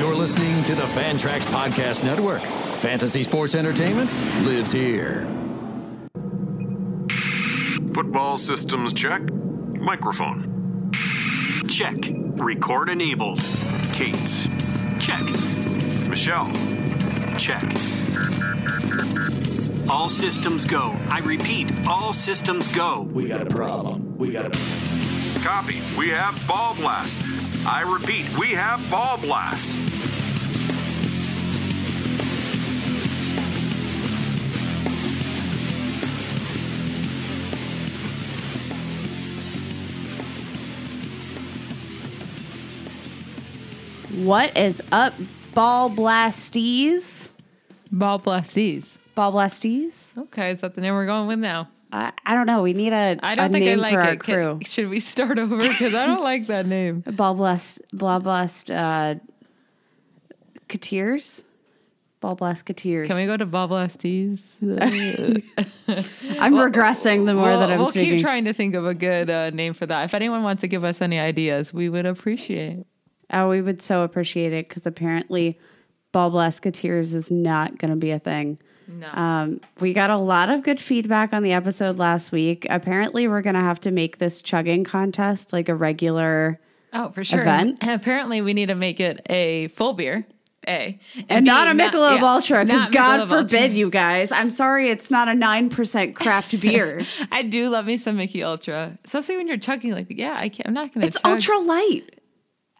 You're listening to the Fantrax Podcast Network. Fantasy Sports Entertainment lives here. Football systems check. Microphone. Check. Record enabled. Kate. Check. Michelle. Check. All systems go. I repeat, all systems go. We got a problem. We got a. Copy. We have Ball Blast. I repeat, we have Ball Blast. What is up, ball blasties? Ball Blasties. Ball blasties? Okay, is that the name we're going with now? I, I don't know. We need a, I don't think I like for our it. Can- Should we start over? Because I don't like that name. Ball blast, blah blast, uh, Kateers? Ball blast Kateers. Can we go to Ball Blasties? I'm regressing the more we'll, that I'm we'll speaking. keep trying to think of a good uh, name for that. If anyone wants to give us any ideas, we would appreciate. Oh, we would so appreciate it because apparently Ball Blast Kateers is not going to be a thing. No. Um, we got a lot of good feedback on the episode last week. Apparently, we're going to have to make this chugging contest like a regular. oh, for sure. event? Apparently, we need to make it a full beer. A And B, not a Michelob yeah, Ultra, because not God Michelob forbid Ultra. you guys. I'm sorry, it's not a nine percent craft beer. I do love me some Mickey Ultra, especially when you're chugging. Like, yeah, I can't. I'm not gonna. it's chug. ultra light.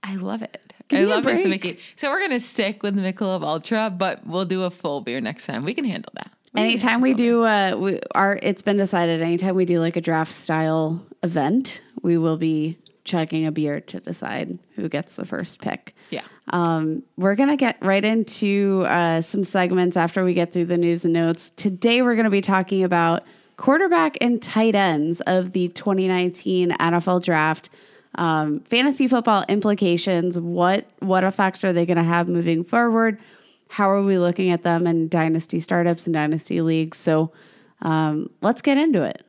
I love it. Give I love me some. Mickey. So we're gonna stick with Michelob Ultra, but we'll do a full beer next time. We can handle that. We Anytime we do, uh, we, our it's been decided. Anytime we do like a draft style event, we will be chugging a beer to decide who gets the first pick. Yeah. Um, we're going to get right into uh, some segments after we get through the news and notes. Today, we're going to be talking about quarterback and tight ends of the 2019 NFL draft. Um, fantasy football implications. What what effect are they going to have moving forward? How are we looking at them in dynasty startups and dynasty leagues? So um, let's get into it.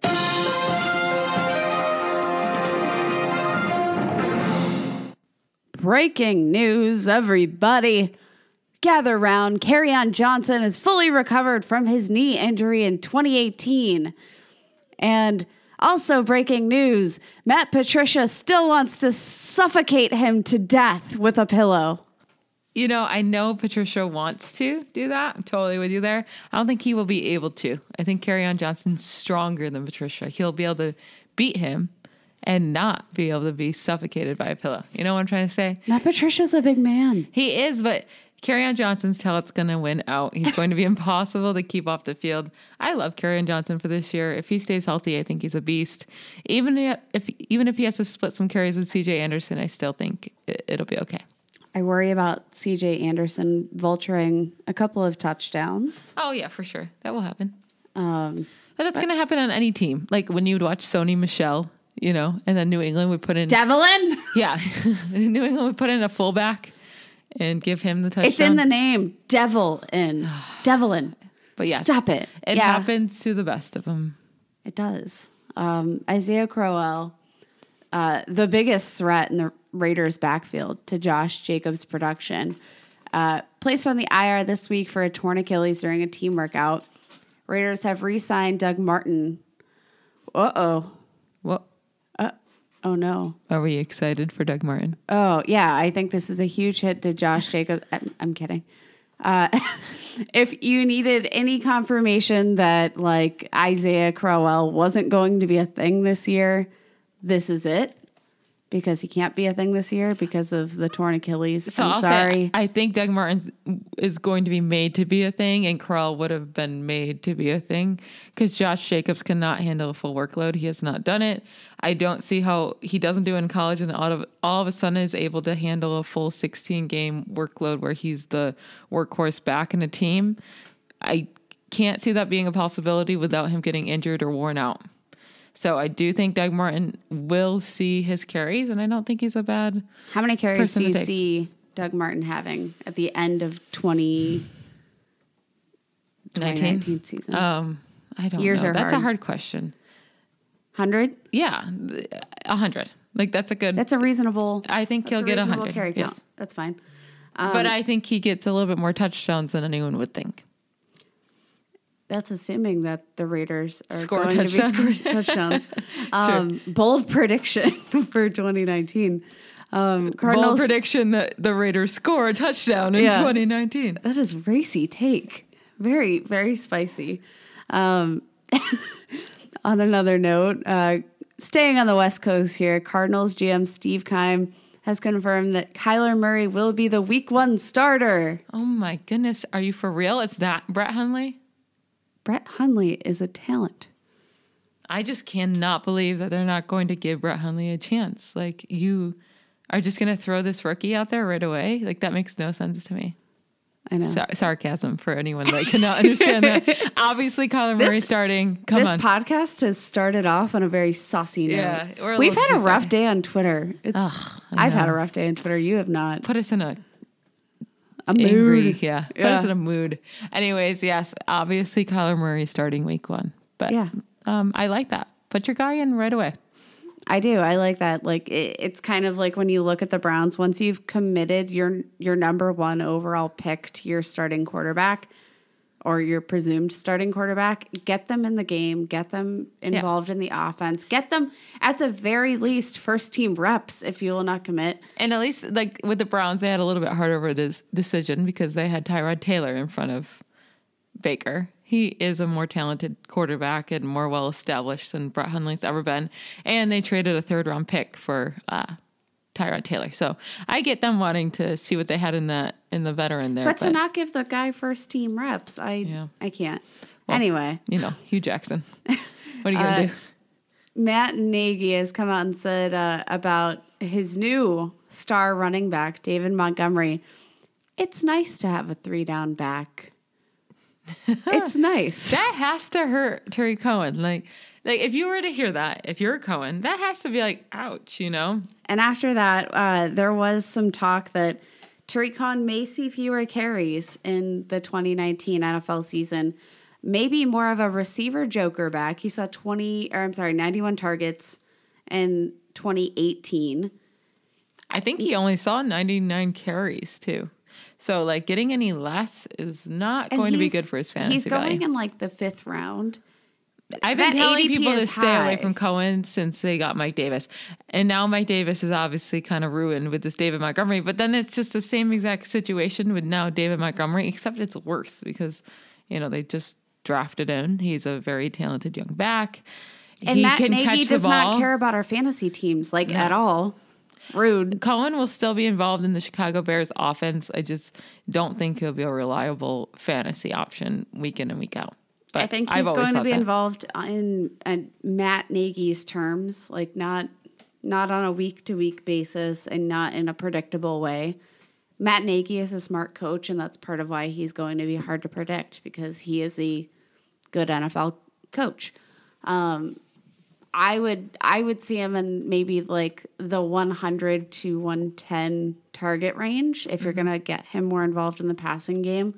Breaking news, everybody. Gather round. on Johnson is fully recovered from his knee injury in 2018. And also breaking news Matt Patricia still wants to suffocate him to death with a pillow. You know, I know Patricia wants to do that. I'm totally with you there. I don't think he will be able to. I think on Johnson's stronger than Patricia. He'll be able to beat him and not be able to be suffocated by a pillow. You know what I'm trying to say? Matt Patricia's a big man. He is, but on Johnson's tell it's going to win out. He's going to be impossible to keep off the field. I love on Johnson for this year. If he stays healthy, I think he's a beast. Even if, even if he has to split some carries with CJ Anderson, I still think it, it'll be okay. I worry about CJ Anderson vulturing a couple of touchdowns. Oh yeah, for sure. That will happen. Um, But that's going to happen on any team. Like when you would watch Sony Michel, you know, and then New England would put in Develin? yeah, New England would put in a fullback and give him the touchdown. It's in the name. Devil in. Develin. But yeah, Stop it. It yeah, happens to the best of them. It does. Um, Isaiah Crowell, uh, the biggest threat in the Raiders' backfield to Josh Jacobs' production, uh, placed on the IR this week for a torn Achilles during a team workout. Raiders have re-signed Doug Martin. Uh oh. Oh no. are we excited for Doug Martin? Oh yeah, I think this is a huge hit to Josh Jacobs. I'm, I'm kidding. Uh, if you needed any confirmation that like Isaiah Crowell wasn't going to be a thing this year, this is it. Because he can't be a thing this year because of the torn Achilles. So I'm sorry. say I think Doug Martin is going to be made to be a thing, and Crowell would have been made to be a thing because Josh Jacobs cannot handle a full workload. He has not done it. I don't see how he doesn't do it in college, and all of all of a sudden is able to handle a full 16 game workload where he's the workhorse back in a team. I can't see that being a possibility without him getting injured or worn out. So I do think Doug Martin will see his carries, and I don't think he's a bad. How many carries do you take. see Doug Martin having at the end of 20, 2019 season? Um, I don't Years know. are That's a hard. hard question. 100? Yeah, a hundred. Like that's a good. That's a reasonable. I think he'll a get a hundred. carry count. Yes. That's fine. but I think he gets a little bit more touchdowns than anyone would think. That's assuming that the Raiders are Score going to be scoring touchdowns. um, bold prediction for 2019. Um, Cardinals. Bold prediction that the Raiders score a touchdown in Yeah. 2019. That is racy take. Very, very spicy. Um, on another note, uh, staying on the West Coast here, Cardinals GM Steve Keim has confirmed that Kyler Murray will be the week one starter. Oh my goodness. Are you for real? It's not Brett Hundley? Brett Hundley is a talent. I just cannot believe that they're not going to give Brett Hundley a chance. Like, you are just going to throw this rookie out there right away? Like, that makes no sense to me. I know. Sar- sarcasm for anyone that cannot understand that. Obviously, Kyler Murray This- starting. Come this on. podcast has started off on a very saucy note. Yeah, We've had a rough saucy. day on Twitter. It's, Ugh, I've had a rough day on Twitter. You have not. Put us in a A mood. angry, yeah. Put Yeah. us in a mood. Anyways, yes, obviously Kyler Murray starting week one, but Yeah. um, I like that. Put your guy in right away. I do. I like that. Like it, it's kind of like when you look at the Browns. Once you've committed your your number one overall pick to your starting quarterback or your presumed starting quarterback, get them in the game, get them involved in the offense, get them at the very least first team reps if you will not commit. And at least, like with the Browns, they had a little bit harder of a des- decision because they had Tyrod Taylor in front of Baker. He is a more talented quarterback and more well established than Brett Hundley's ever been. And they traded a third round pick for uh, Tyrod Taylor. So I get them wanting to see what they had in the in the veteran there. But to not give the guy first team reps, I Yeah. I can't. Well, anyway, you know, Hue Jackson. What are you gonna Uh, do? Matt Nagy has come out and said uh, about his new star running back, David Montgomery. It's nice to have a three down back. it's nice. That has to hurt Tarik Cohen. Like, like if you were to hear that, if you're a Cohen, that has to be like, ouch, you know? And after that, uh, there was some talk that Tarik Cohen may see fewer carries in the 2019 NFL season. Maybe more of a receiver joker back. He saw 20, or I'm sorry, 91 targets in 2018. I think he only saw 99 carries too. So like getting any less is not And going to be good for his fantasy He's going value. in like the fifth round. I've been telling ADP people to stay away from Cohen since they got Mike Davis. And now Mike Davis is obviously kind of ruined with this David Montgomery, but then it's just the same exact situation with now David Montgomery, except it's worse because, you know, they just drafted him. He's a very talented young back. And he Matt can Nagy does not care about our fantasy teams like at all. Rude. Cohen will still be involved in the Chicago Bears offense. I just don't think he'll be a reliable fantasy option week in and week out. But I think he's going to be that. involved in uh, Matt Nagy's terms, like not not on a week to week basis and not in a predictable way. Matt Nagy is a smart coach, and that's part of why he's going to be hard to predict because he is a good NFL coach. Um, I would I would see him in maybe like the 100 to 110 target range if you're going to get him more involved in the passing game.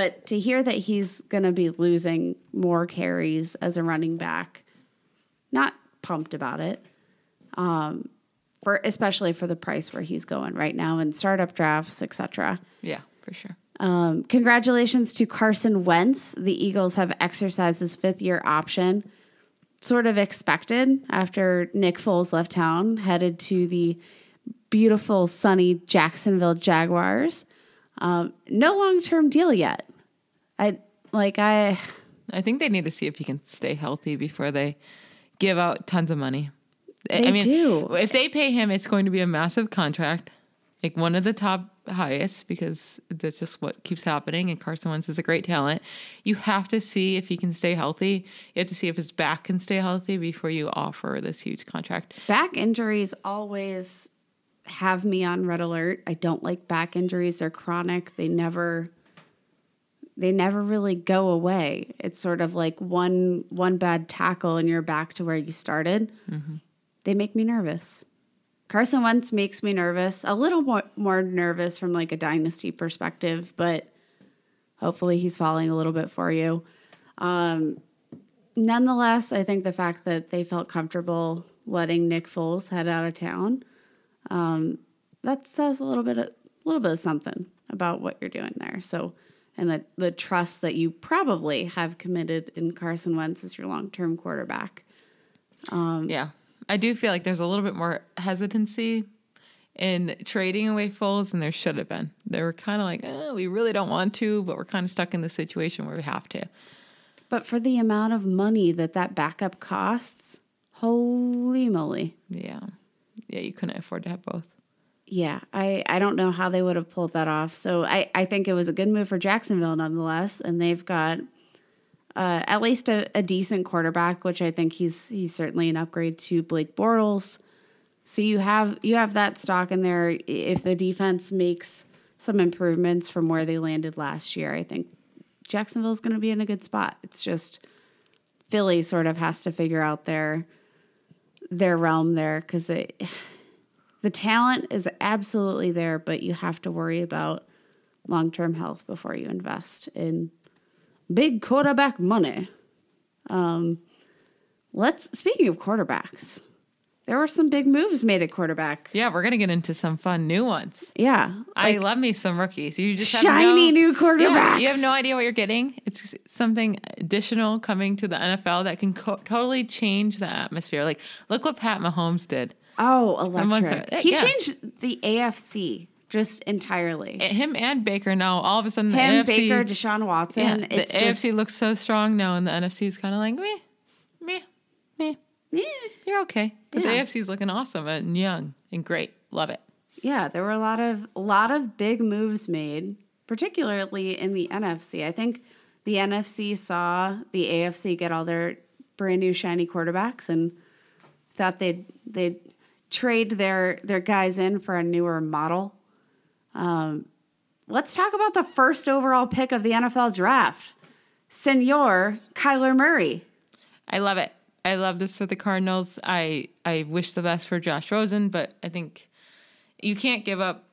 But to hear that he's going to be losing more carries as a running back, not pumped about it. Um, for especially for the price where he's going right now in startup drafts, etc. Yeah, for sure. Um, congratulations to Carson Wentz. The Eagles have exercised his fifth year option. Sort of expected after Nick Foles left town, headed to the beautiful, sunny Jacksonville Jaguars. Um, no long term deal yet. I like I I think they need to see if he can stay healthy before they give out tons of money. I- They I mean, do. if they pay him, it's going to be a massive contract, like one of the top highest, because that's just what keeps happening. And Carson Wentz is a great talent. You have to see if he can stay healthy. You have to see if his back can stay healthy before you offer this huge contract. back injuries always have me on red alert. I don't like back injuries. They're chronic. They never they never really go away. It's sort of like one one bad tackle and you're back to where you started. They make me nervous. Carson Wentz makes me nervous. A little more more nervous from like a dynasty perspective, but hopefully he's falling a little bit for you. Um, nonetheless, I think the fact that they felt comfortable letting Nick Foles head out of town, um, that says a little bit a little bit of something about what you're doing there. So, and the the trust that you probably have committed in Carson Wentz as your long term quarterback. Yeah. I do feel like there's a little bit more hesitancy in trading away Foles than there should have been. They were kind of like, eh, we really don't want to, but we're kind of stuck in the situation where we have to. But for the amount of money that that backup costs, holy moly. Yeah. Yeah, you couldn't afford to have both. Yeah, I, I don't know how they would have pulled that off. So I, I think it was a good move for Jacksonville nonetheless. And they've got uh, at least a, a decent quarterback, which I think he's he's certainly an upgrade to Blake Bortles. So you have you have that stock in there. If the defense makes some improvements from where they landed last year, I think Jacksonville's going to be in a good spot. It's just Philly sort of has to figure out their their realm there because the talent is absolutely there, but you have to worry about long term health before you invest in big quarterback money. Um, let's speaking of quarterbacks, there were some big moves made at quarterback. Yeah, we're gonna get into some fun new ones. Yeah, I like love me some rookies. You just have shiny no, new Yeah, quarterbacks. you have no idea what you're getting. It's something additional coming to the NFL that can co- totally change the atmosphere. Like, look what Pat Mahomes did. Oh, electric! he yeah. changed the AFC just entirely. Eh, him and Baker now, all of a sudden, the Him, AFC, Baker, Deshaun Watson. yeah, the AFC just, looks so strong now, and the NFC is kind of like meh, meh, meh. Eh. You're okay, but Yeah. the AFC is looking awesome and young and great. Love it. Yeah, there were a lot of a lot of big moves made, particularly in the NFC. I think the NFC saw the AFC get all their brand new shiny quarterbacks and thought they'd they'd trade their their guys in for a newer model. Um, let's talk about the first overall pick of the NFL draft, Senor Kyler Murray. I love it. I love this for the Cardinals. I I wish the best for Josh Rosen, but I think you can't give up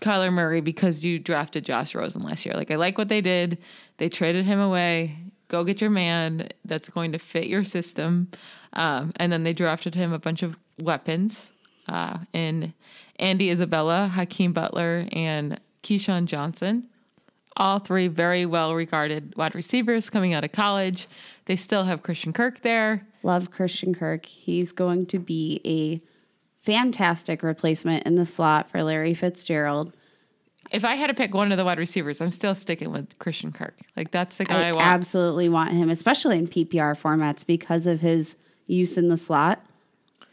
Kyler Murray because you drafted Josh Rosen last year. Like I like what they did. They traded him away. Go get your man that's going to fit your system. Um, and then they drafted him a bunch of weapons uh, in Andy Isabella, Hakeem Butler, and KeeSean Johnson all three very well regarded wide receivers coming out of college. They still have Christian Kirk there. Love Christian Kirk. He's going to be a fantastic replacement in the slot for Larry Fitzgerald. If I had to pick one of the wide receivers, I'm still sticking with Christian Kirk. Like that's the guy I, I want. absolutely want him, especially in PPR formats because of his use in the slot.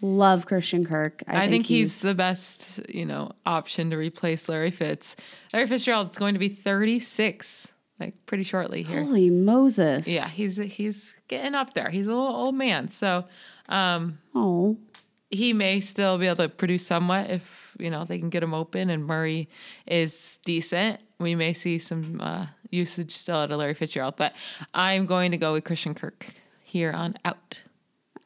Love Christian Kirk. I, think, he's, the best, you know, option to replace Larry Fitz. Larry Fitzgerald's going to be 36, like pretty shortly here. holy Moses. Yeah, he's he's getting up there. He's a little old man, so um, Oh, he may still be able to produce somewhat if you know they can get him open and Murray is decent. We may see some uh, usage still out of Larry Fitzgerald, but I'm going to go with Christian Kirk here on out.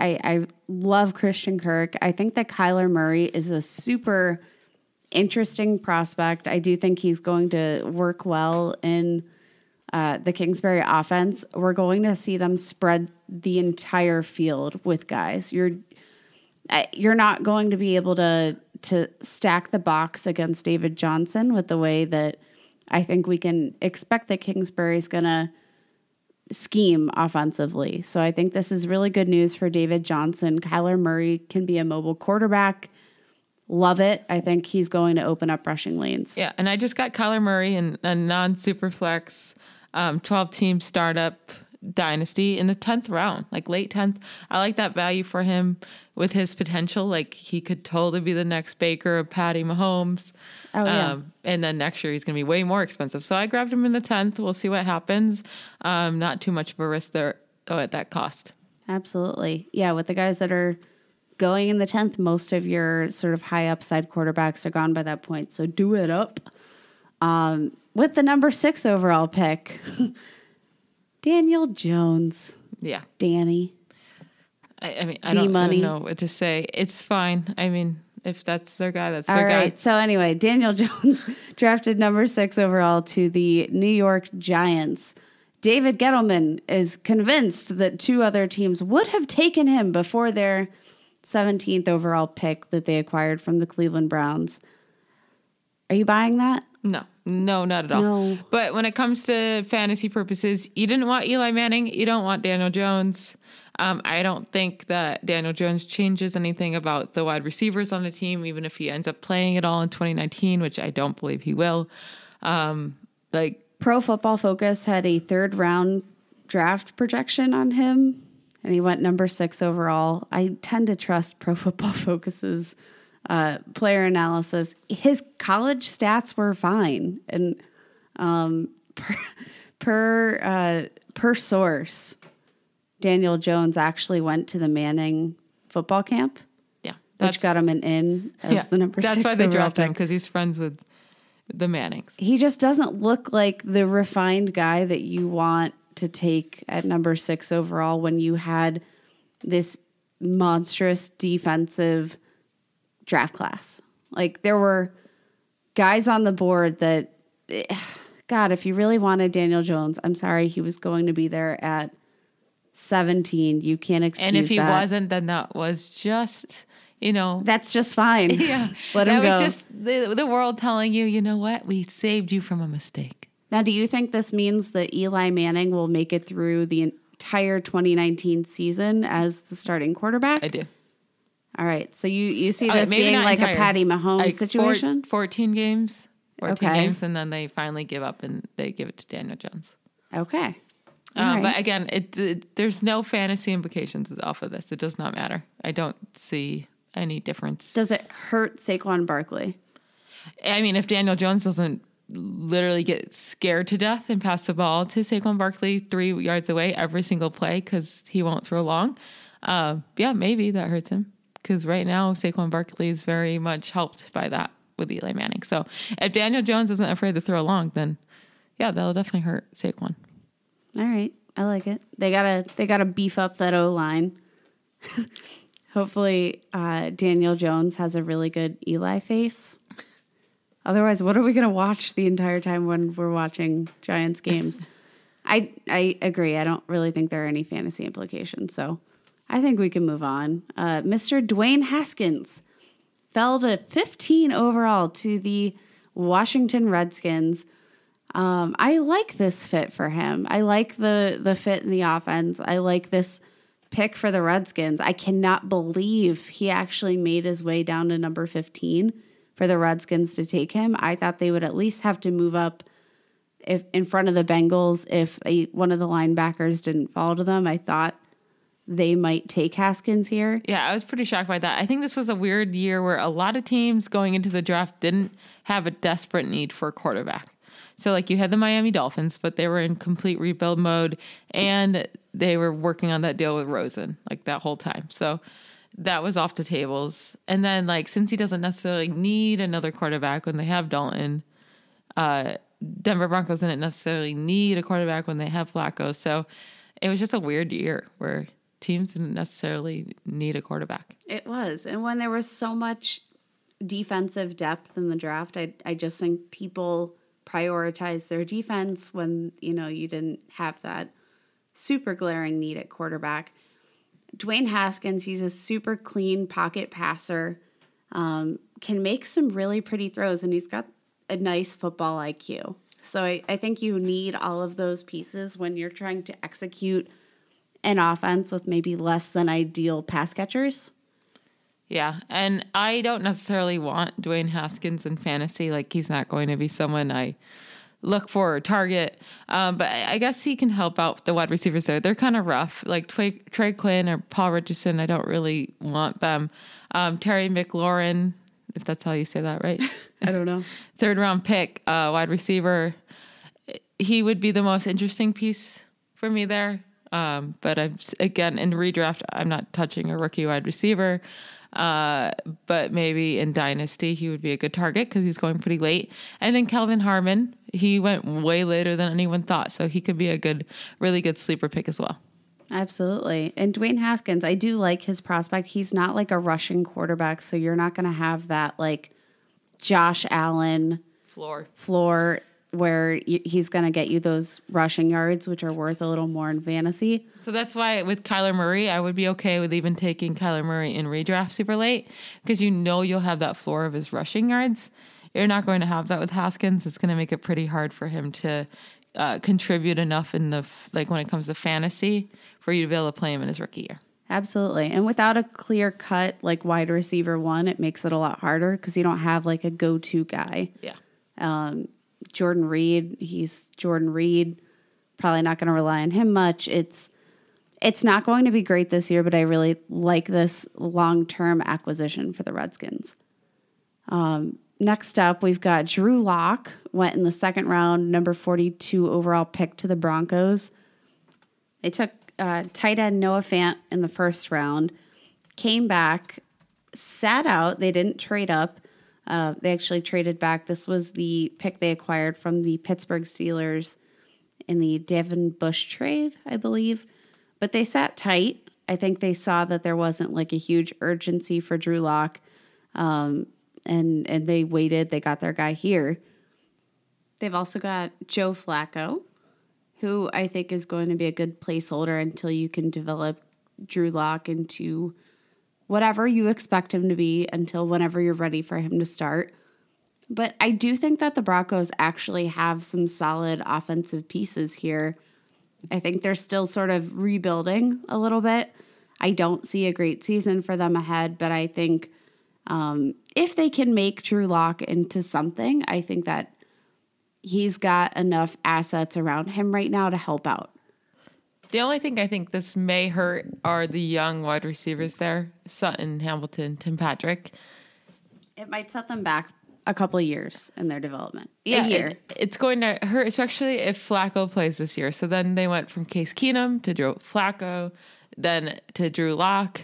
I, I love Christian Kirk. I think that Kyler Murray is a super interesting prospect. I do think he's going to work well in uh, the Kingsbury offense. We're going to see them spread the entire field with guys. You're you're not going to be able to to stack the box against David Johnson with the way that I think we can expect that Kingsbury's going to scheme offensively. So I think this is really good news for David Johnson. Kyler Murray can be a mobile quarterback. Love it. I think he's going to open up rushing lanes. Yeah, and I just got Kyler Murray in a non super flex, um, 12 team startup dynasty in the 10th round, like late 10th. I like that value for him with his potential. Like he could totally be the next Baker or Patty Mahomes. Oh, yeah. Um, and then next year he's going to be way more expensive. So I grabbed him in the 10th. We'll see what happens. Um, not too much of a risk there oh, at that cost. Absolutely. Yeah, with the guys that are going in the 10th, most of your sort of high upside quarterbacks are gone by that point. So do it up. Um, with the number six overall pick, Daniel Jones. Yeah. Danny. I, I mean, I don't, I don't know what to say. It's fine. I mean, if that's their guy, that's All their right. guy. So anyway, Daniel Jones drafted number six overall to the New York Giants. David Gettleman is convinced that two other teams would have taken him before their 17th overall pick that they acquired from the Cleveland Browns. Are you buying that? No, no, not at all. No. But when it comes to fantasy purposes, you didn't want Eli Manning. You don't want Daniel Jones. Um, I don't think that Daniel Jones changes anything about the wide receivers on the team, even if he ends up playing it all in 2019, which I don't believe he will. Um, like, Pro Football Focus had a third round draft projection on him, and he went number six overall. I tend to trust Pro Football Focus's uh, player analysis. His college stats were fine, and um, per per, uh, per source, Daniel Jones actually went to the Manning football camp, yeah, which got him an in as yeah, the number That's why they drafted him because he's friends with the Mannings. he just doesn't look like the refined guy that you want to take at number six overall when you had this monstrous defensive draft class. Like there were guys on the board that, eh, God, if you really wanted Daniel Jones, I'm sorry, he was going to be there at 17. You can't excuse that. And if he that. wasn't, then that was just, you know, that's just fine. yeah, let that was go. just the, the world telling you, you know what, we saved you from a mistake. Now, do you think this means that Eli Manning will make it through the entire 2019 season as the starting quarterback? I do. All right. So you you see Okay, this maybe being like entire. a Patty Mahomes Like four- situation? 14 games. 14 Okay. games, and then they finally give up and they give it to Daniel Jones. okay. Uh, right. But again, it, it there's no fantasy implications off of this. It does not matter. I don't see any difference. Does it hurt Saquon Barkley? I mean, if Daniel Jones doesn't literally get scared to death and pass the ball to Saquon Barkley three yards away every single play because he won't throw long, uh, yeah, maybe that hurts him. Because right now, Saquon Barkley is very much helped by that with Eli Manning. So if Daniel Jones isn't afraid to throw long, then yeah, that'll definitely hurt Saquon. All right. I like it. They gotta they gotta beef up that O line. Hopefully, uh, Daniel Jones has a really good Eli face. Otherwise, what are we gonna watch the entire time when we're watching Giants games? I I agree. I don't really think there are any fantasy implications, so I think we can move on. Uh, Mr. Dwayne Haskins fell to 15 overall to the Washington Redskins. Um, I like this fit for him. I like the the fit in the offense. I like this pick for the Redskins. I cannot believe he actually made his way down to number 15 for the Redskins to take him. I thought they would at least have to move up if in front of the Bengals if a, one of the linebackers didn't fall to them. I thought they might take Haskins here. Yeah, I was pretty shocked by that. I think this was a weird year where a lot of teams going into the draft didn't have a desperate need for a quarterback. So, like, you had the Miami Dolphins, but they were in complete rebuild mode and they were working on that deal with Rosen, like, that whole time. So, that was off the tables. And then, like, Cincy doesn't necessarily need another quarterback when they have Dalton, uh, Denver Broncos didn't necessarily need a quarterback when they have Flacco. So, it was just a weird year where teams didn't necessarily need a quarterback. It was. And when there was so much defensive depth in the draft, I I just think people prioritized their defense when, you know, you didn't have that super glaring need at quarterback. Dwayne Haskins, he's a super clean pocket passer, um, can make some really pretty throws, and he's got a nice football IQ. So I, I think you need all of those pieces when you're trying to execute an offense with maybe less than ideal pass catchers. Yeah, and I don't necessarily want Dwayne Haskins in fantasy. Like he's not going to be someone I look for or target. Um, but I guess he can help out the wide receivers there. They're kind of rough. Like Trey, Trey Quinn or Paul Richardson, I don't really want them. Um, Terry McLaurin, if that's how you say that, right? I don't know. Third round pick, uh, wide receiver. He would be the most interesting piece for me there. Um, but I'm again in redraft, I'm not touching a rookie wide receiver. Uh, but maybe in dynasty, he would be a good target because he's going pretty late. And then Kelvin Harmon, he went way later than anyone thought, so he could be a good, really good sleeper pick as well. Absolutely. And Dwayne Haskins, I do like his prospect. He's not like a rushing quarterback, so you're not going to have that like Josh Allen Floor. floor where y- he's going to get you those rushing yards, which are worth a little more in fantasy. So that's why with Kyler Murray, I would be okay with even taking Kyler Murray in redraft super late because you know you'll have that floor of his rushing yards. You're not going to have that with Haskins. It's going to make it pretty hard for him to uh, contribute enough in the f- like when it comes to fantasy for you to be able to play him in his rookie year. Absolutely. And without a clear cut like wide receiver one, it makes it a lot harder because you don't have like a go to guy. Yeah. Um, Jordan Reed, he's Jordan Reed. Probably not going to rely on him much. It's it's not going to be great this year, but I really like this long term acquisition for the Redskins. Um, next up, we've got Drew Lock went in the second round, number forty two overall pick to the Broncos. They took uh, tight end Noah Fant in the first round, came back, sat out. They didn't trade up. Uh, they actually traded back. This was the pick they acquired from the Pittsburgh Steelers in the Devin Bush trade, I believe. But they sat tight. I think they saw that there wasn't like a huge urgency for Drew Lock, um, and and they waited. They got their guy here. They've also got Joe Flacco, who I think is going to be a good placeholder until you can develop Drew Lock into whatever you expect him to be until whenever you're ready for him to start. But I do think that the Broncos actually have some solid offensive pieces here. I think they're still sort of rebuilding a little bit. I don't see a great season for them ahead, but I think um, if they can make Drew Lock into something, I think that he's got enough assets around him right now to help out. The only thing I think this may hurt are the young wide receivers there Sutton, Hamilton, Tim Patrick. It might set them back a couple of years in their development. a year. it- it's going to hurt, especially if Flacco plays this year. So then they went from Case Keenum to Drew Flacco, then to Drew Lock.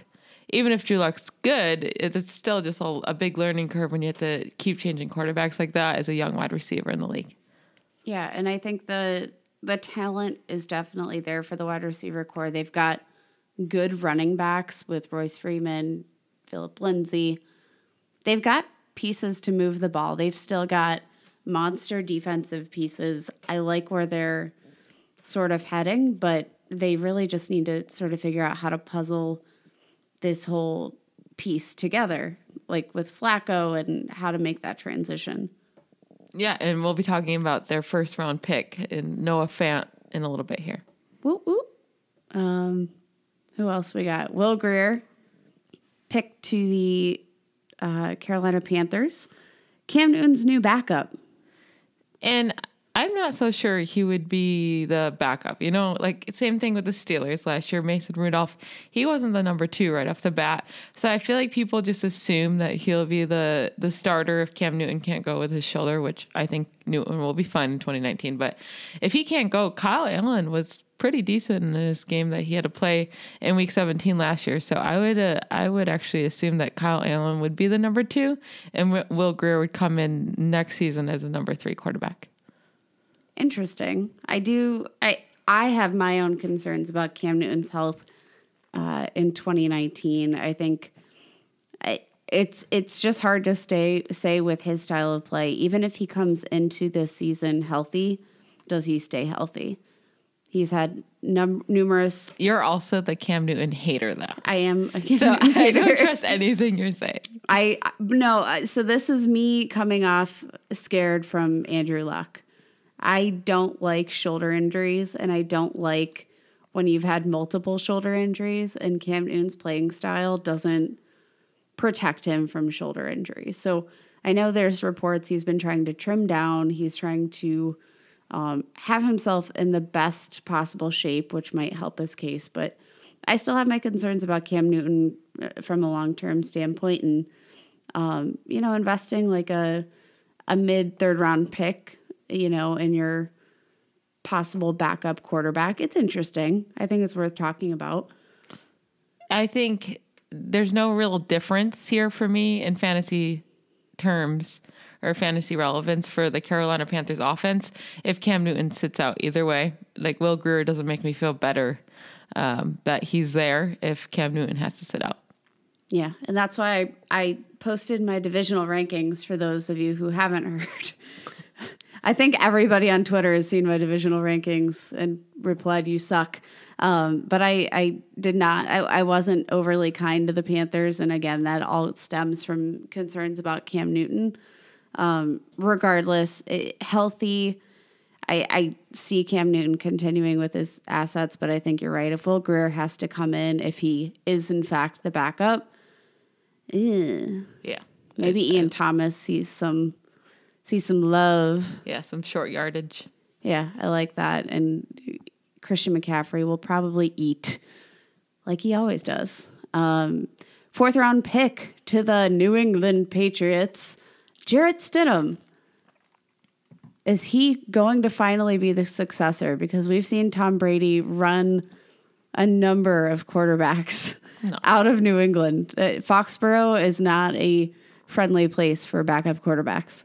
Even if Drew Lock's good, it's still just a, a big learning curve when you have to keep changing quarterbacks like that as a young wide receiver in the league. Yeah, and I think the the talent is definitely there for the wide receiver corps. They've got good running backs with Royce Freeman, Philip Lindsay. They've got pieces to move the ball. They've still got monster defensive pieces. I like where they're sort of heading, but they really just need to sort of figure out how to puzzle this whole piece together, like with Flacco and how to make that transition. Yeah, and we'll be talking about their first round pick in Noah Fant in a little bit here. Whoop whoop. Um, who else we got? Will Grier picked to the uh, Carolina Panthers. Cam Newton's new backup. And I'm not so sure he would be the backup. You know, like same thing with the Steelers last year. Mason Rudolph, he wasn't the number two right off the bat. So I feel like people just assume that he'll be the the starter if Cam Newton can't go with his shoulder, which I think Newton will be fine in 2019. But if he can't go, Kyle Allen was pretty decent in his game that he had to play in Week 17 last year. So I would uh, I would actually assume that Kyle Allen would be the number two, and Will Grier would come in next season as a number three quarterback. Interesting. I do. I I have my own concerns about Cam Newton's health uh, in 2019. I think I, it's it's just hard to stay say with his style of play. Even if he comes into this season healthy, does he stay healthy? He's had num- numerous. You're also the Cam Newton hater, though. I am a Cam So Newton I don't hater. trust anything you're saying. I no. uh, So this is me coming off scared from Andrew Luck. I don't like shoulder injuries, and I don't like when you've had multiple shoulder injuries. And Cam Newton's playing style doesn't protect him from shoulder injuries. So I know there's reports he's been trying to trim down. He's trying to um, have himself in the best possible shape, which might help his case. But I still have my concerns about Cam Newton uh, from a long term standpoint, and um, you know, investing like a a mid third round pick, you know, in your possible backup quarterback. It's interesting. I think it's worth talking about. I think there's no real difference here for me in fantasy terms or fantasy relevance for the Carolina Panthers offense if Cam Newton sits out either way. Like Will Grier doesn't make me feel better um, that he's there if Cam Newton has to sit out. Yeah, and that's why I, I posted my divisional rankings for those of you who haven't heard. I think everybody on Twitter has seen my divisional rankings and replied, "You suck." Um, but I, I did not. I, I wasn't overly kind to the Panthers, and again, that all stems from concerns about Cam Newton. Um, regardless, it, healthy. I, I see Cam Newton continuing with his assets, but I think you're right. If Will Grier has to come in, if he is in fact the backup, eh, Yeah. maybe Ian Thomas sees some sees some love. Yeah, some short yardage. Yeah, I like that. And Christian McCaffrey will probably eat like he always does. Um, fourth round pick to the New England Patriots, Jarrett Stidham. Is he going to finally be the successor? Because we've seen Tom Brady run a number of quarterbacks out of New England. Uh, Foxborough is not a friendly place for backup quarterbacks.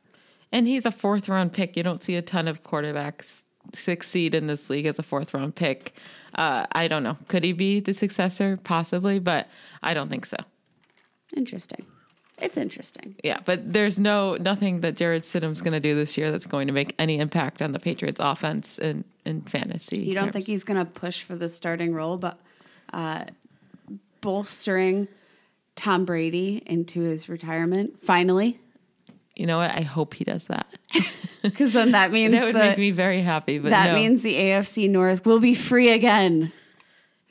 And he's a fourth round pick. You don't see a ton of quarterbacks succeed in this league as a fourth round pick. Uh, I don't know. Could he be the successor? Possibly, but I don't think so. Interesting. It's interesting. Yeah, but there's no nothing that Jarrett Stidham's going to do this year that's going to make any impact on the Patriots offense in, in fantasy. You don't terms. think he's going to push for the starting role, but uh, bolstering Tom Brady into his retirement finally, You know what? I hope he does that. because then that means that would that, make me very happy. But that no. means the AFC North will be free again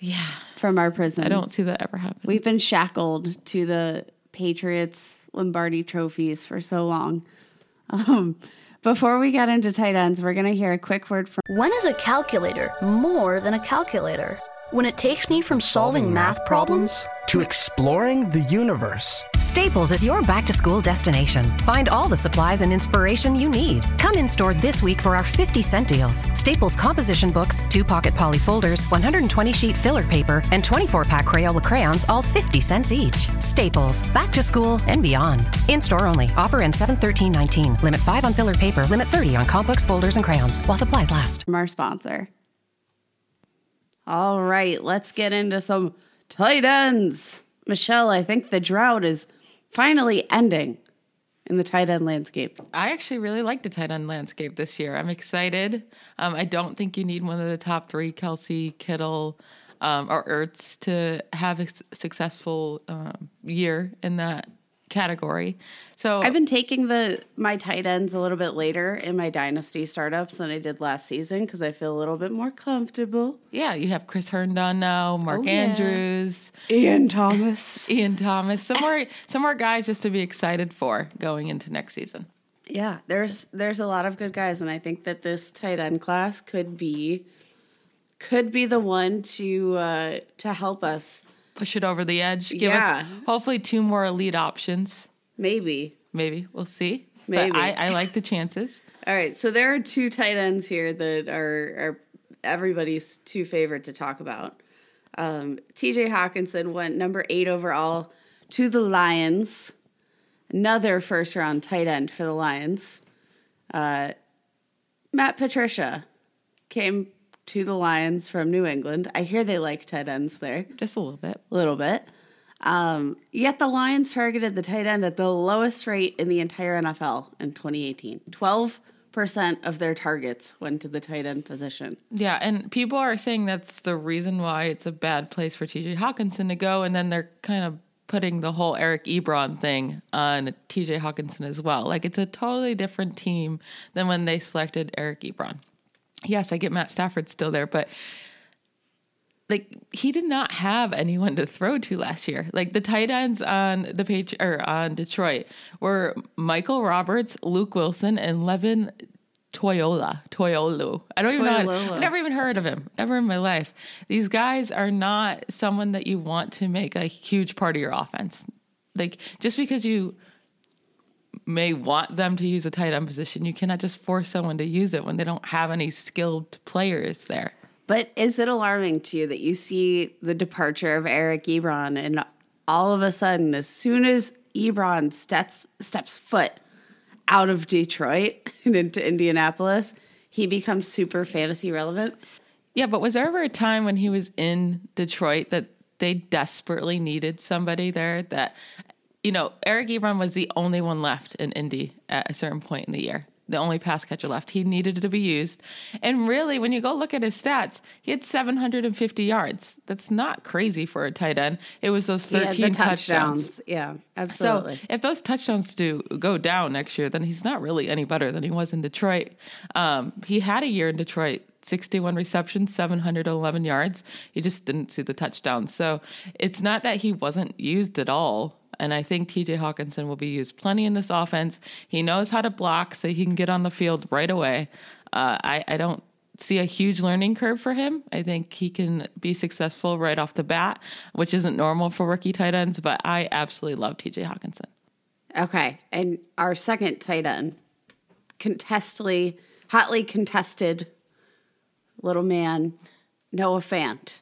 yeah, from our prison. I don't see that ever happen. We've been shackled to the Patriots Lombardi trophies for so long. Um, before we get into tight ends, we're going to hear a quick word from When is a calculator more than a calculator? When it takes me from solving math problems to exploring the universe. Staples is your back to school destination. Find all the supplies and inspiration you need. Come in store this week for our 50 cent deals. Staples composition books, two pocket poly folders, 120 sheet filler paper, and 24 pack Crayola crayons, all 50 cents each. Staples, back to school and beyond. In store only. Offer ends 71319. Limit 5 on filler paper, limit 30 on comp books, folders, and crayons while supplies last. From our sponsor. All right, let's get into some tight ends. Michelle, I think the drought is finally ending in the tight end landscape. I actually really like the tight end landscape this year. I'm excited. Um, I don't think you need one of the top three, Kelce, Kittle, um, or Ertz, to have a successful um, year in that category. So I've been taking the my tight ends a little bit later in my dynasty startups than I did last season because I feel a little bit more comfortable. yeah, you have Chris Herndon now, Mark Oh, yeah. Andrews, Ian Thomas. Ian Thomas, some more, some more guys just to be excited for going into next season. Yeah, there's there's a lot of good guys, and I think that this tight end class could be could be the one to uh, to help us. Push it over the edge. Give Yeah. us hopefully two more elite options. Maybe. Maybe we'll see. Maybe. But I, I like the chances. All right, so there are two tight ends here that are are everybody's two favorite to talk about. Um, T.J. Hockenson went number eight overall to the Lions. Another first round tight end for the Lions. Uh, Matt Patricia came to the Lions from New England. I hear they like tight ends there Just a little bit. a little bit. Um, yet the Lions targeted the tight end at the lowest rate in the entire NFL in 2018. 12% of their targets went to the tight end position. Yeah, and people are saying that's the reason why it's a bad place for TJ Hockenson to go, and then they're kind of putting the whole Eric Ebron thing on TJ Hockenson as well. Like it's a totally different team than when they selected Eric Ebron. Yes, I get Matt Stafford still there, but like he did not have anyone to throw to last year. Like the tight ends on the page or on Detroit were Michael Roberts, Luke Wilson, and Levin Toyola. Toyolu. I don't even know. How. I've never even heard of him ever in my life. These guys are not someone that you want to make a huge part of your offense. Like just because you may want them to use a tight end position, you cannot just force someone to use it when they don't have any skilled players there. But is it alarming to you that you see the departure of Eric Ebron and all of a sudden, as soon as Ebron steps, steps foot out of Detroit and into Indianapolis, he becomes super fantasy relevant? Yeah, but was there ever a time when he was in Detroit that they desperately needed somebody there that you know, Eric Ebron was the only one left in Indy at a certain point in the year. the only pass catcher left. He needed to be used. And really, when you go look at his stats, he had 750 yards. That's not crazy for a tight end. It was those 13 yeah, touchdowns. touchdowns. Yeah, absolutely. So if those touchdowns do go down next year, then he's not really any better than he was in Detroit. Um, he had a year in Detroit 61 receptions, 711 yards. He just didn't see the touchdown. So it's not that he wasn't used at all. And I think TJ Hockenson will be used plenty in this offense. He knows how to block so he can get on the field right away. Uh, I, I don't see a huge learning curve for him. I think he can be successful right off the bat, which isn't normal for rookie tight ends, but I absolutely love TJ Hockenson. Okay. And our second tight end, contestly, hotly contested little man, Noah Fant,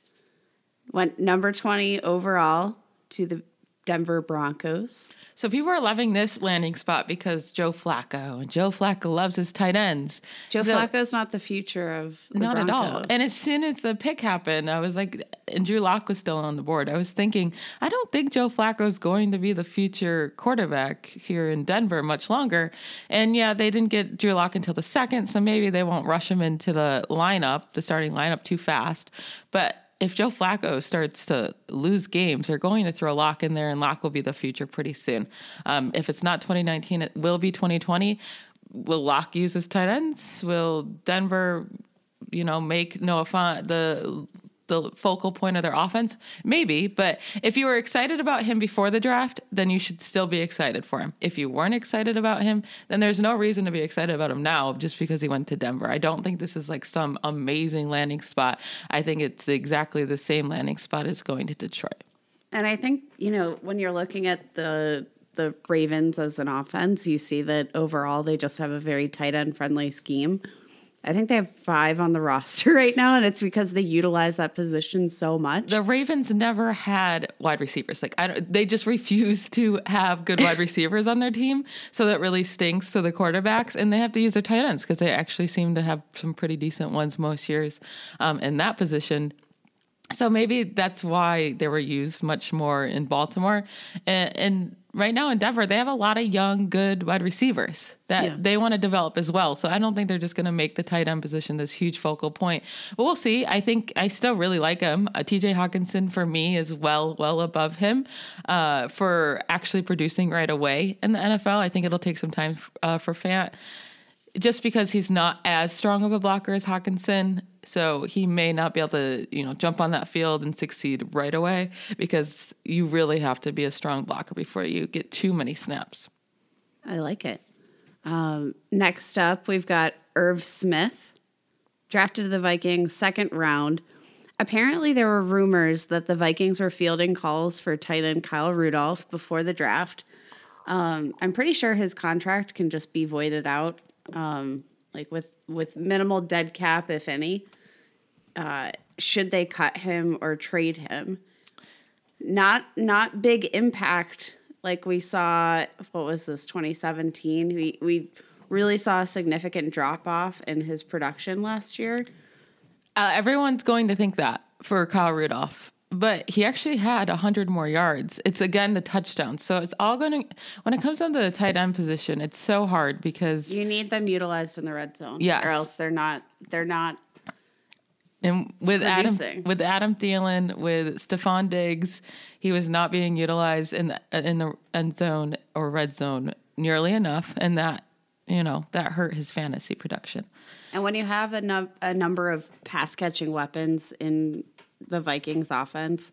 went number 20 overall to the Denver Broncos. So people are loving this landing spot because Joe Flacco and Joe Flacco loves his tight ends. Joe So- Flacco's not the future of the not at all. And as soon as the pick happened, I was like, and Drew Lock was still on the board. I was thinking, I don't think Joe Flacco's going to be the future quarterback here in Denver much longer. And yeah, they didn't get Drew Lock until the second, so maybe they won't rush him into the lineup, the starting lineup, too fast. But if Joe Flacco starts to lose games, they're going to throw Lock in there, and Lock will be the future pretty soon. Um, if it's not 2019, it will be 2020. Will Lock use his tight ends? Will Denver, you know, make Noah Fant the the focal point of their offense? Maybe, but if you were excited about him before the draft, then you should still be excited for him. If you weren't excited about him, then there's no reason to be excited about him now just because he went to Denver. I don't think this is like some amazing landing spot. I think it's exactly the same landing spot as going to Detroit. And I think, you know, when you're looking at the the Ravens as an offense, you see that overall they just have a very tight end friendly scheme. I think they have five on the roster right now, and it's because they utilize that position so much. The Ravens never had wide receivers. Like I don't, they just refuse to have good wide receivers on their team. So that really stinks to the quarterbacks, and they have to use their tight ends because they actually seem to have some pretty decent ones most years um, in that position. So maybe that's why they were used much more in Baltimore. And, and right now in Denver, they have a lot of young, good wide receivers that Yeah. they want to develop as well. So I don't think they're just going to make the tight end position this huge focal point. But we'll see. I think I still really like him. Uh, TJ Hockenson for me is well, well above him uh, for actually producing right away in the NFL. I think it'll take some time uh, for Fant just because he's not as strong of a blocker as Hockenson, so he may not be able to, you know, jump on that field and succeed right away because you really have to be a strong blocker before you get too many snaps. I like it. Um, next up, we've got Irv Smith, drafted to the Vikings second round. Apparently, there were rumors that the Vikings were fielding calls for tight end Kyle Rudolph before the draft. Um, I'm pretty sure his contract can just be voided out, um, like with with minimal dead cap, if any. Uh, should they cut him or trade him? Not not big impact like we saw. What was this? 2017. We we really saw a significant drop off in his production last year. Uh, everyone's going to think that for Kyle Rudolph, but he actually had 100 more yards. It's again the touchdown. So it's all going to, when it comes down to the tight end position, it's so hard because You need them utilized in the red zone, Yes. or else they're not they're not And with Adam with Adam Thielen, with Stefon Diggs, he was not being utilized in the in the end zone or red zone nearly enough, and that you know that hurt his fantasy production. And when you have a, num- a number of pass catching weapons in the Vikings offense,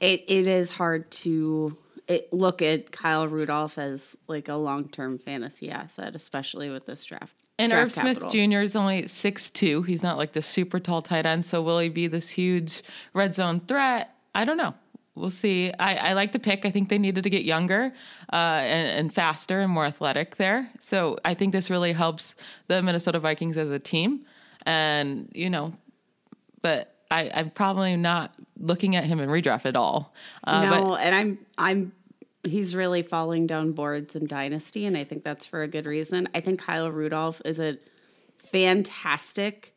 it, it is hard to it, look at Kyle Rudolph as like a long term fantasy asset, especially with this draft. And draft Smith capital. Jr. is only six two. He's not like the super tall tight end. So will he be this huge red zone threat? I don't know. We'll see. I, I like the pick. I think they needed to get younger uh, and, and faster and more athletic there. So I think this really helps the Minnesota Vikings as a team. And, you know, but I, I'm probably not looking at him in redraft at all. Uh, no, but and I'm I'm he's really falling down boards in Dynasty, and I think that's for a good reason. I think Kyle Rudolph is a fantastic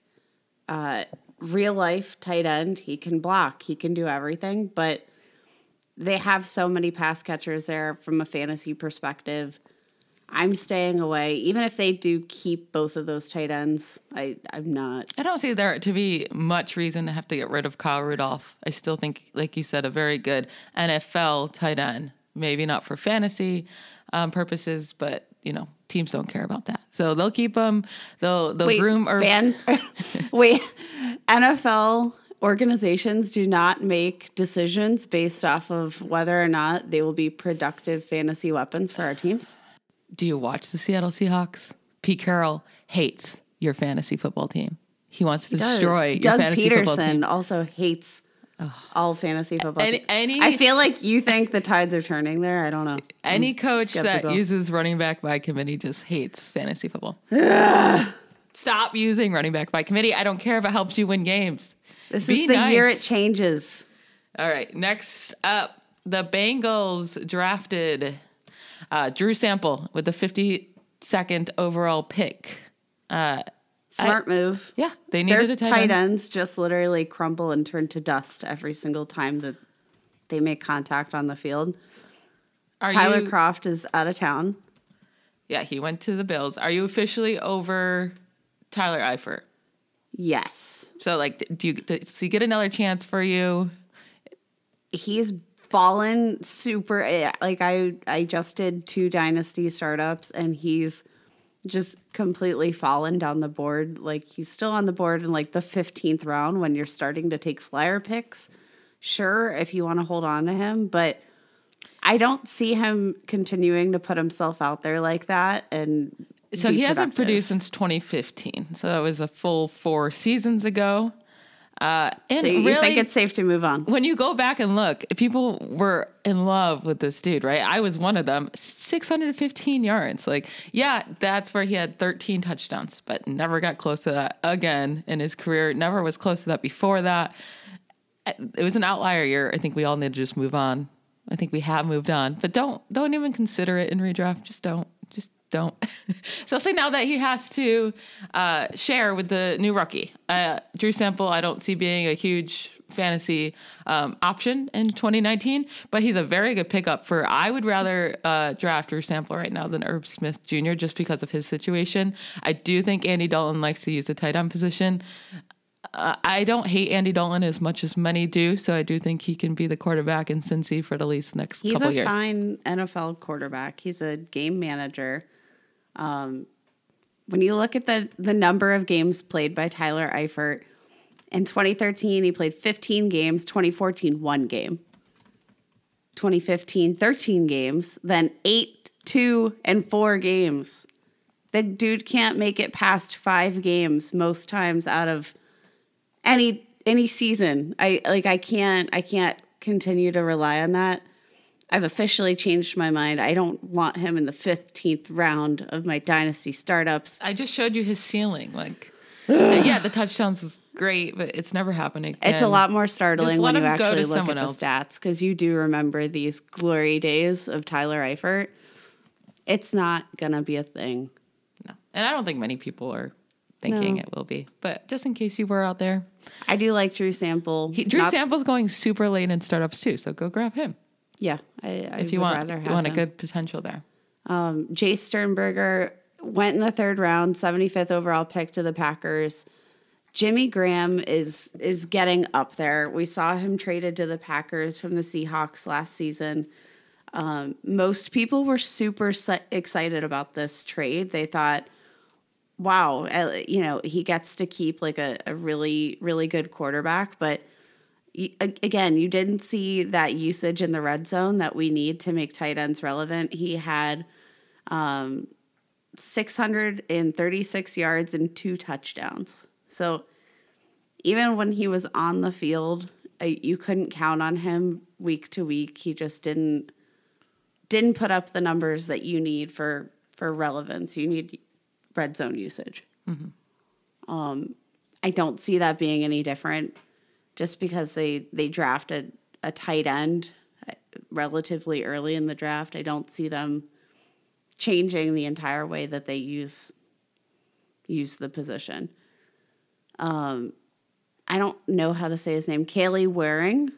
uh, real life tight end. He can block, he can do everything, but they have so many pass catchers there from a fantasy perspective. I'm staying away. Even if they do keep both of those tight ends, I I'm not. I don't see there to be much reason to have to get rid of Kyle Rudolph. I still think, like you said, a very good NFL tight end. Maybe not for fantasy um, purposes, but you know, teams don't care about that. So they'll keep them. They'll they'll Wait, groom or fan, wait, NFL organizations do not make decisions based off of whether or not they will be productive fantasy weapons for our teams. Do you watch the Seattle Seahawks? Pete Carroll hates your fantasy football team. He wants to Does. destroy your Doug fantasy football Pederson team. also hates all fantasy football. Any- any- I feel like you think the tides are turning there. I don't know. Any I'm coach that uses running back by committee just hates fantasy football. Stop using running back by committee. I don't care if it helps you win games. this Be is the year it changes. All right. Next up, the Bengals drafted uh, Drew Sample with the 52nd overall pick. Uh, Smart move. yeah, they Their needed a tight, tight, end. ends just literally crumble and turn to dust every single time that they make contact on the field. Are Tyler you, Kroft is out of town. Yeah, he went to the Bills. Are you officially over Tyler Eifert? Yes. So, like, do you does he get another chance for you? He's fallen super eh, like I I just did two dynasty startups and he's just completely fallen down the board. Like he's still on the board in like the 15th round when you're starting to take flyer picks. Sure, if you want to hold on to him, but I don't see him continuing to put himself out there like that and So he hasn't produced since 2015. So that was a full four seasons ago. Uh, and So you really, think it's safe to move on? when you go back and look, people were in love with this dude, right? I was one of them. 615 yards. Like, yeah, that's where he had 13 touchdowns, but never got close to that again in his career. Never was close to that before that. It was an outlier year. I think we all need to just move on. I think we have moved on, but don't don't even consider it in redraft. Just don't. Don't. so say now that he has to uh, share with the new rookie, uh, Drew Sample. I don't see being a huge fantasy um, option in 2019, but he's a very good pickup for. I would rather uh, draft Drew Sample right now than Irv Smith Jr. just because of his situation. I do think Andy Dalton likes to use the tight end position. Uh, I don't hate Andy Dalton as much as many do, so I do think he can be the quarterback in Cincy for at least next He's couple a fine NFL quarterback. He's a game manager. Um, when you look at the the number of games played by Tyler Eifert, in 2013 he played 15 games, 2014 one game. 2015 13 games, then 8, 2 and 4 games. The dude can't make it past 5 games most times out of any any season. I like I can't I can't continue to rely on that. I've officially changed my mind. I don't want him in the 15th round of my dynasty startups. I just showed you his ceiling. Like, yeah, the touchdowns was great, but it's never happening. It's a lot more startling when you actually look at someone the stats because you do remember these glory days of Tyler Eifert. It's not gonna be a thing. No. And I don't think many people are thinking No. it will be. But just in case you were out there, I do like Drew Sample. he, Drew Not- Sample's going super late in startups too, so go grab him Yeah, I, I if you want. You want a good potential there. Um, Jace Sternberger went in the third round, 75th overall pick to the Packers. Jimmy Graham is is getting up there. We saw him traded to the Packers from the Seahawks last season. Um, most people were super excited about this trade. They thought, "Wow, uh, you know, he gets to keep like a, a really really good quarterback." But again, you didn't see that usage in the red zone that we need to make tight ends relevant. He had um, 636 yards and two touchdowns. So even when he was on the field, I, you couldn't count on him week to week. He just didn't didn't put up the numbers that you need for for relevance. You need red zone usage. Um, I don't see that being any different, just because they they drafted a tight end uh, relatively early in the draft. I don't see them changing the entire way that they use use the position. Um, I don't know how to say his name. Kahale Warring,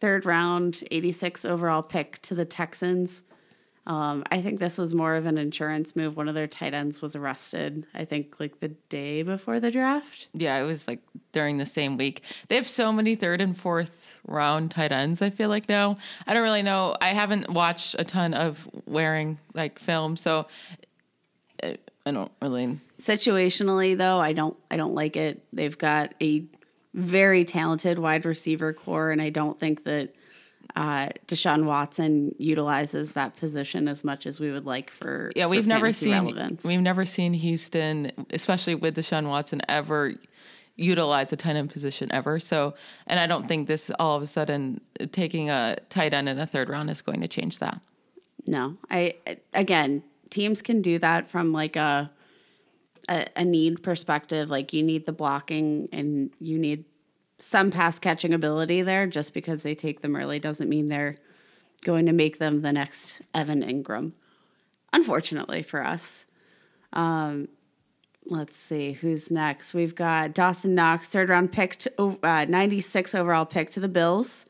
third round, 86 overall pick to the Texans. Um, I think this was more of an insurance move. One of their tight ends was arrested, I think, like the day before the draft. Yeah, it was like during the same week. They have so many third and fourth round tight ends, I feel like now. I don't really know. I haven't watched a ton of Warring like film, so I I don't really Situationally, though, I don't I don't like it. They've got a very talented wide receiver corps, and I don't think that uh, Deshaun Watson utilizes that position as much as we would like for Yeah, for we've never seen relevance. we've never seen Houston, especially with Deshaun Watson, ever utilize a tight end position ever. So, and I don't think this all of a sudden taking a tight end in the third round is going to change that. No, I again, teams can do that from like a, a a need perspective. Like you need the blocking and you need some pass catching ability there. Just because they take them early doesn't mean they're going to make them the next Evan Engram. Unfortunately for us. Um, let's see who's next. We've got Dawson Knox, third round pick, to, uh, ninety six overall pick to the Bills.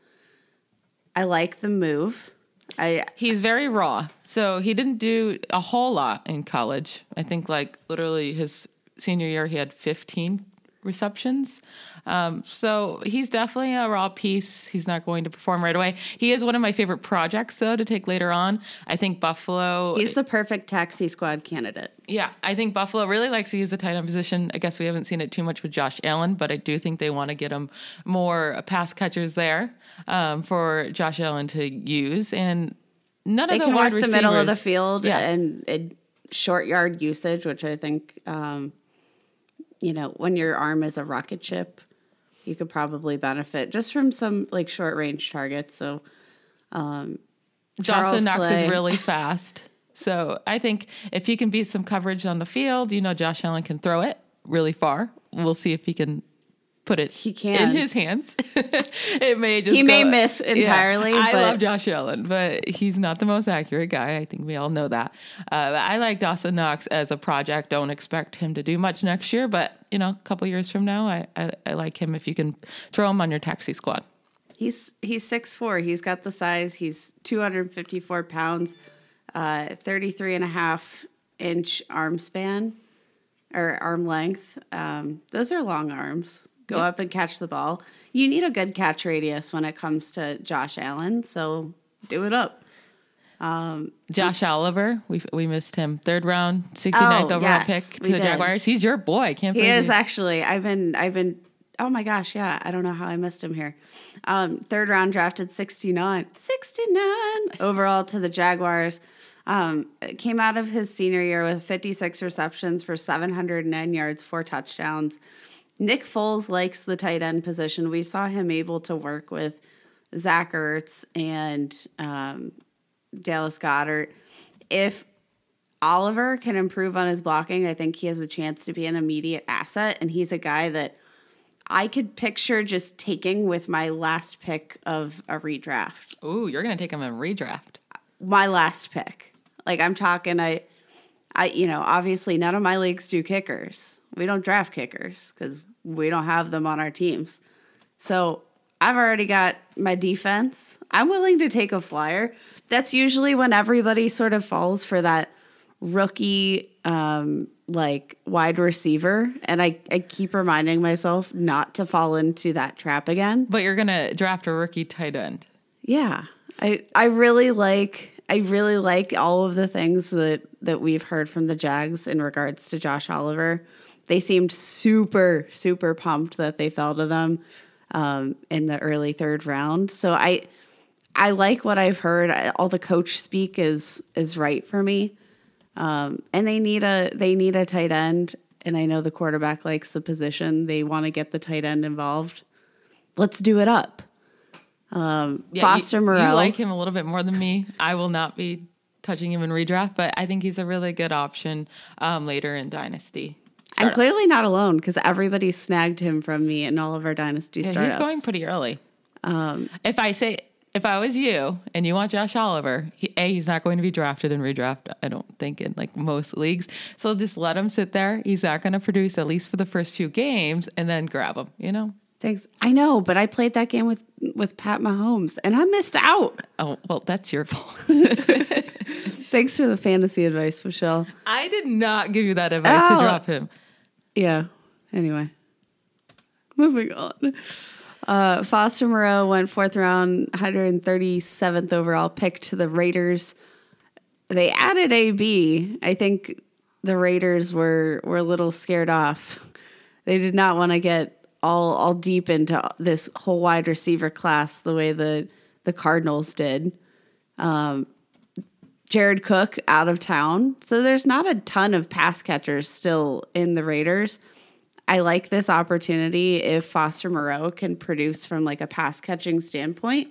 I like the move. I He's very raw. So he didn't do a whole lot in college. I think like literally his senior year he had 15 receptions. Um, so he's definitely a raw piece. He's not going to perform right away. He is one of my favorite projects though to take later on. I think Buffalo He's the perfect taxi squad candidate. Yeah, I think Buffalo really likes to use the tight end position. I guess we haven't seen it too much with Josh Allen, but I do think they want to get him more pass catchers there um, for Josh Allen to use. And none They of the can wide work the middle of the field Yeah. and, and short yard usage, which I think, um, you know, when your arm is a rocket ship, you could probably benefit just from some like short range targets. So, um, Dawson Knox is really fast. So I think if he can beat some coverage on the field, you know, Josh Allen can throw it really far. We'll see if he can put it He can. in his hands. it may just He may miss entirely, I but- love Josh Allen, but he's not the most accurate guy. I think we all know that. Uh, I like Dawson Knox as a project. Don't expect him to do much next year, but you know, a couple years from now, I, I, I like him if you can throw him on your taxi squad. He's he's six four. He's got the size. He's 254 pounds, uh, 33 and a half inch arm span or arm length. Um, those are long arms. Go up and catch the ball. You need a good catch radius when it comes to Josh Allen, so do it up. Josh Oliver, we we missed him. Third round, 69th Oh, overall yes, pick to the did. Jaguars. He's your boy. I can't He is you- actually. I've been. I've been. Oh my gosh, yeah. I don't know how I missed him here. Um, third round drafted 69, 69 overall to the Jaguars. Um, came out of his senior year with 56 receptions for 709 yards, four touchdowns. Nick Foles likes the tight end position. We saw him able to work with Zach Ertz and um, Dallas Goedert. If Oliver can improve on his blocking, I think he has a chance to be an immediate asset. And he's a guy that I could picture just taking with my last pick of a redraft. Ooh, you're gonna take him in redraft. My last pick. Like I'm talking, I, I, you know, obviously none of my leagues do kickers. We don't draft kickers because we don't have them on our teams. So I've already got my defense. I'm willing to take a flyer. That's usually when everybody sort of falls for that rookie um like wide receiver and I, I keep reminding myself not to fall into that trap again But you're gonna draft a rookie tight end. yeah i i really like i really like all of the things that that we've heard from the jags in regards to josh oliver they seemed super super pumped that they fell to them um, in the early third round. So i i like what i've heard. I, all the coach speak is is right for me. Um, and they need a they need a tight end. And i know the quarterback likes the position. They want to get the tight end involved. Let's do it up. Um, Yeah, Foster you, Moreau. You like him a little bit more than me. I will not be touching him in redraft, but I think he's a really good option um, later in Dynasty. I'm clearly not alone because everybody snagged him from me in all of our dynasty Yeah, startups. he's going pretty early. Um, If I say if I was you and you want Josh Oliver, he, a he's not going to be drafted and redraft. I don't think in like most leagues. So just let him sit there. He's not going to produce at least for the first few games, and then grab him. You know. Thanks. I know, but I played that game with with Pat Mahomes and I missed out. Oh well, that's your fault. Thanks for the fantasy advice, Michelle. I did not give you that advice Oh. to drop him. Yeah. Anyway, moving on. Uh, Foster Moreau went fourth round, 137th overall pick to the Raiders. They added AB. I think the Raiders were were a little scared off. They did not want to get all all deep into this whole wide receiver class the way the the Cardinals did. Um, Jared Cook out of town. So there's not a ton of pass catchers still in the Raiders. I like this opportunity if Foster Moreau can produce from like a pass catching standpoint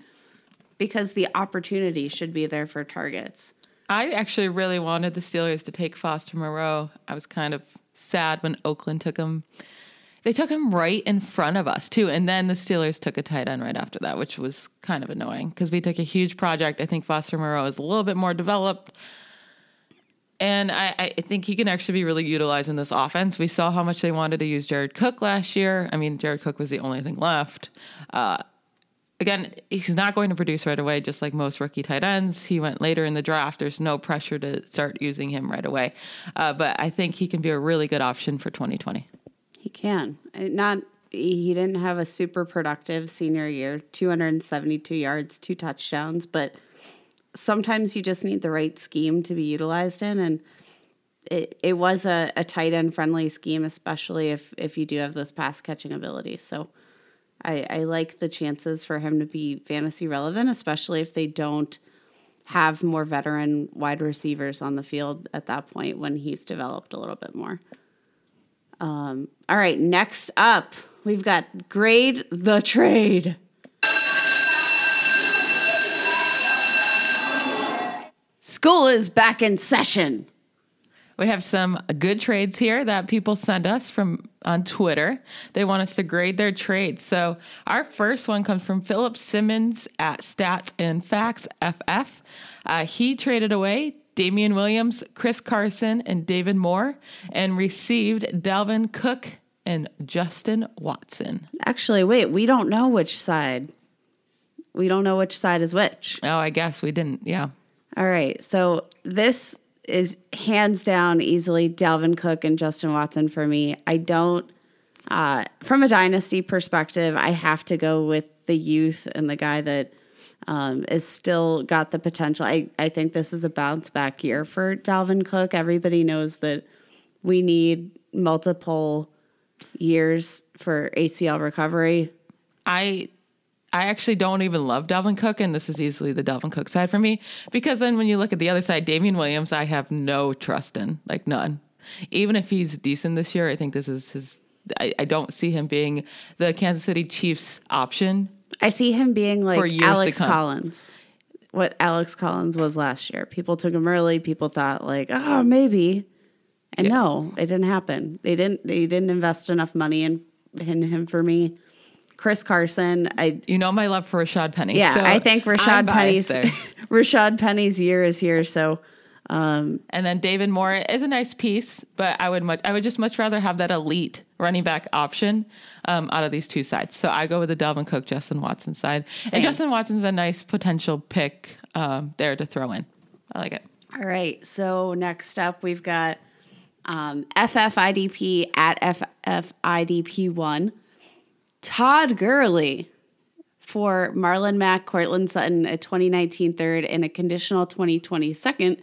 because the opportunity should be there for targets. I actually really wanted the Steelers to take Foster Moreau. I was kind of sad when Oakland took him. They took him right in front of us too, and then the Steelers took a tight end right after that, which was kind of annoying because we took a huge project. I think Foster Moreau is a little bit more developed, and I, I think he can actually be really utilized in this offense. We saw how much they wanted to use Jared Cook last year. I mean, Jared Cook was the only thing left. Uh, again, he's not going to produce right away, just like most rookie tight ends. He went later in the draft. There's no pressure to start using him right away. Uh, but I think he can be a really good option for 2020. He can. Uh, Not he didn't have a super productive senior year, 272 yards, two touchdowns, but sometimes you just need the right scheme to be utilized in and it, it was a, a tight end friendly scheme, especially if if you do have those pass catching abilities. So I, I like the chances for him to be fantasy relevant, especially if they don't have more veteran wide receivers on the field at that point when he's developed a little bit more. Um, all right, next up, we've got grade the trade. School is back in session. We have some good trades here that people send us from on Twitter. They want us to grade their trades. So our first one comes from Philip Simmons at Stats and Facts FF. Uh, he traded away Damien Williams, Chris Carson, and David Moore, and received Dalvin Cook and Justin Watson. Actually, wait, we don't know which side. We don't know which side is which. Oh, I guess we didn't. Yeah. All right. So this is hands down easily Dalvin Cook and Justin Watson for me. I don't, uh, from a dynasty perspective, I have to go with the youth and the guy that um, is still got the potential. I, I think this is a bounce back year for Dalvin Cook. Everybody knows that we need multiple years for ACL recovery. I I actually don't even love Dalvin Cook, and this is easily the Dalvin Cook side for me because then when you look at the other side, Damien Williams, I have no trust in, like none. Even if he's decent this year, I think this is his. I, I don't see him being the Kansas City Chiefs option. I see him being like Alex. Collins. What Alex Collins was last year. People took him early. People thought like, oh, maybe. And no, it didn't happen. They didn't they didn't invest enough money in, in him for me. Chris Carson, I You know my love for Rashad Penny. yeah, so I think Rashad Penny's. Rashad Penny's year is here. So And then David Moore is a nice piece, but I would much I would just much rather have that elite running back option um, out of these two sides. So I go with the Dalvin Cook, Justin Watson side, Same. and Justin Watson's a nice potential pick um, there to throw in. I like it. All right. So next up, we've got um, FFIDP at FFIDP1. Todd Gurley for Marlon Mack, Courtland Sutton, a 2019 third, and a conditional 2020 second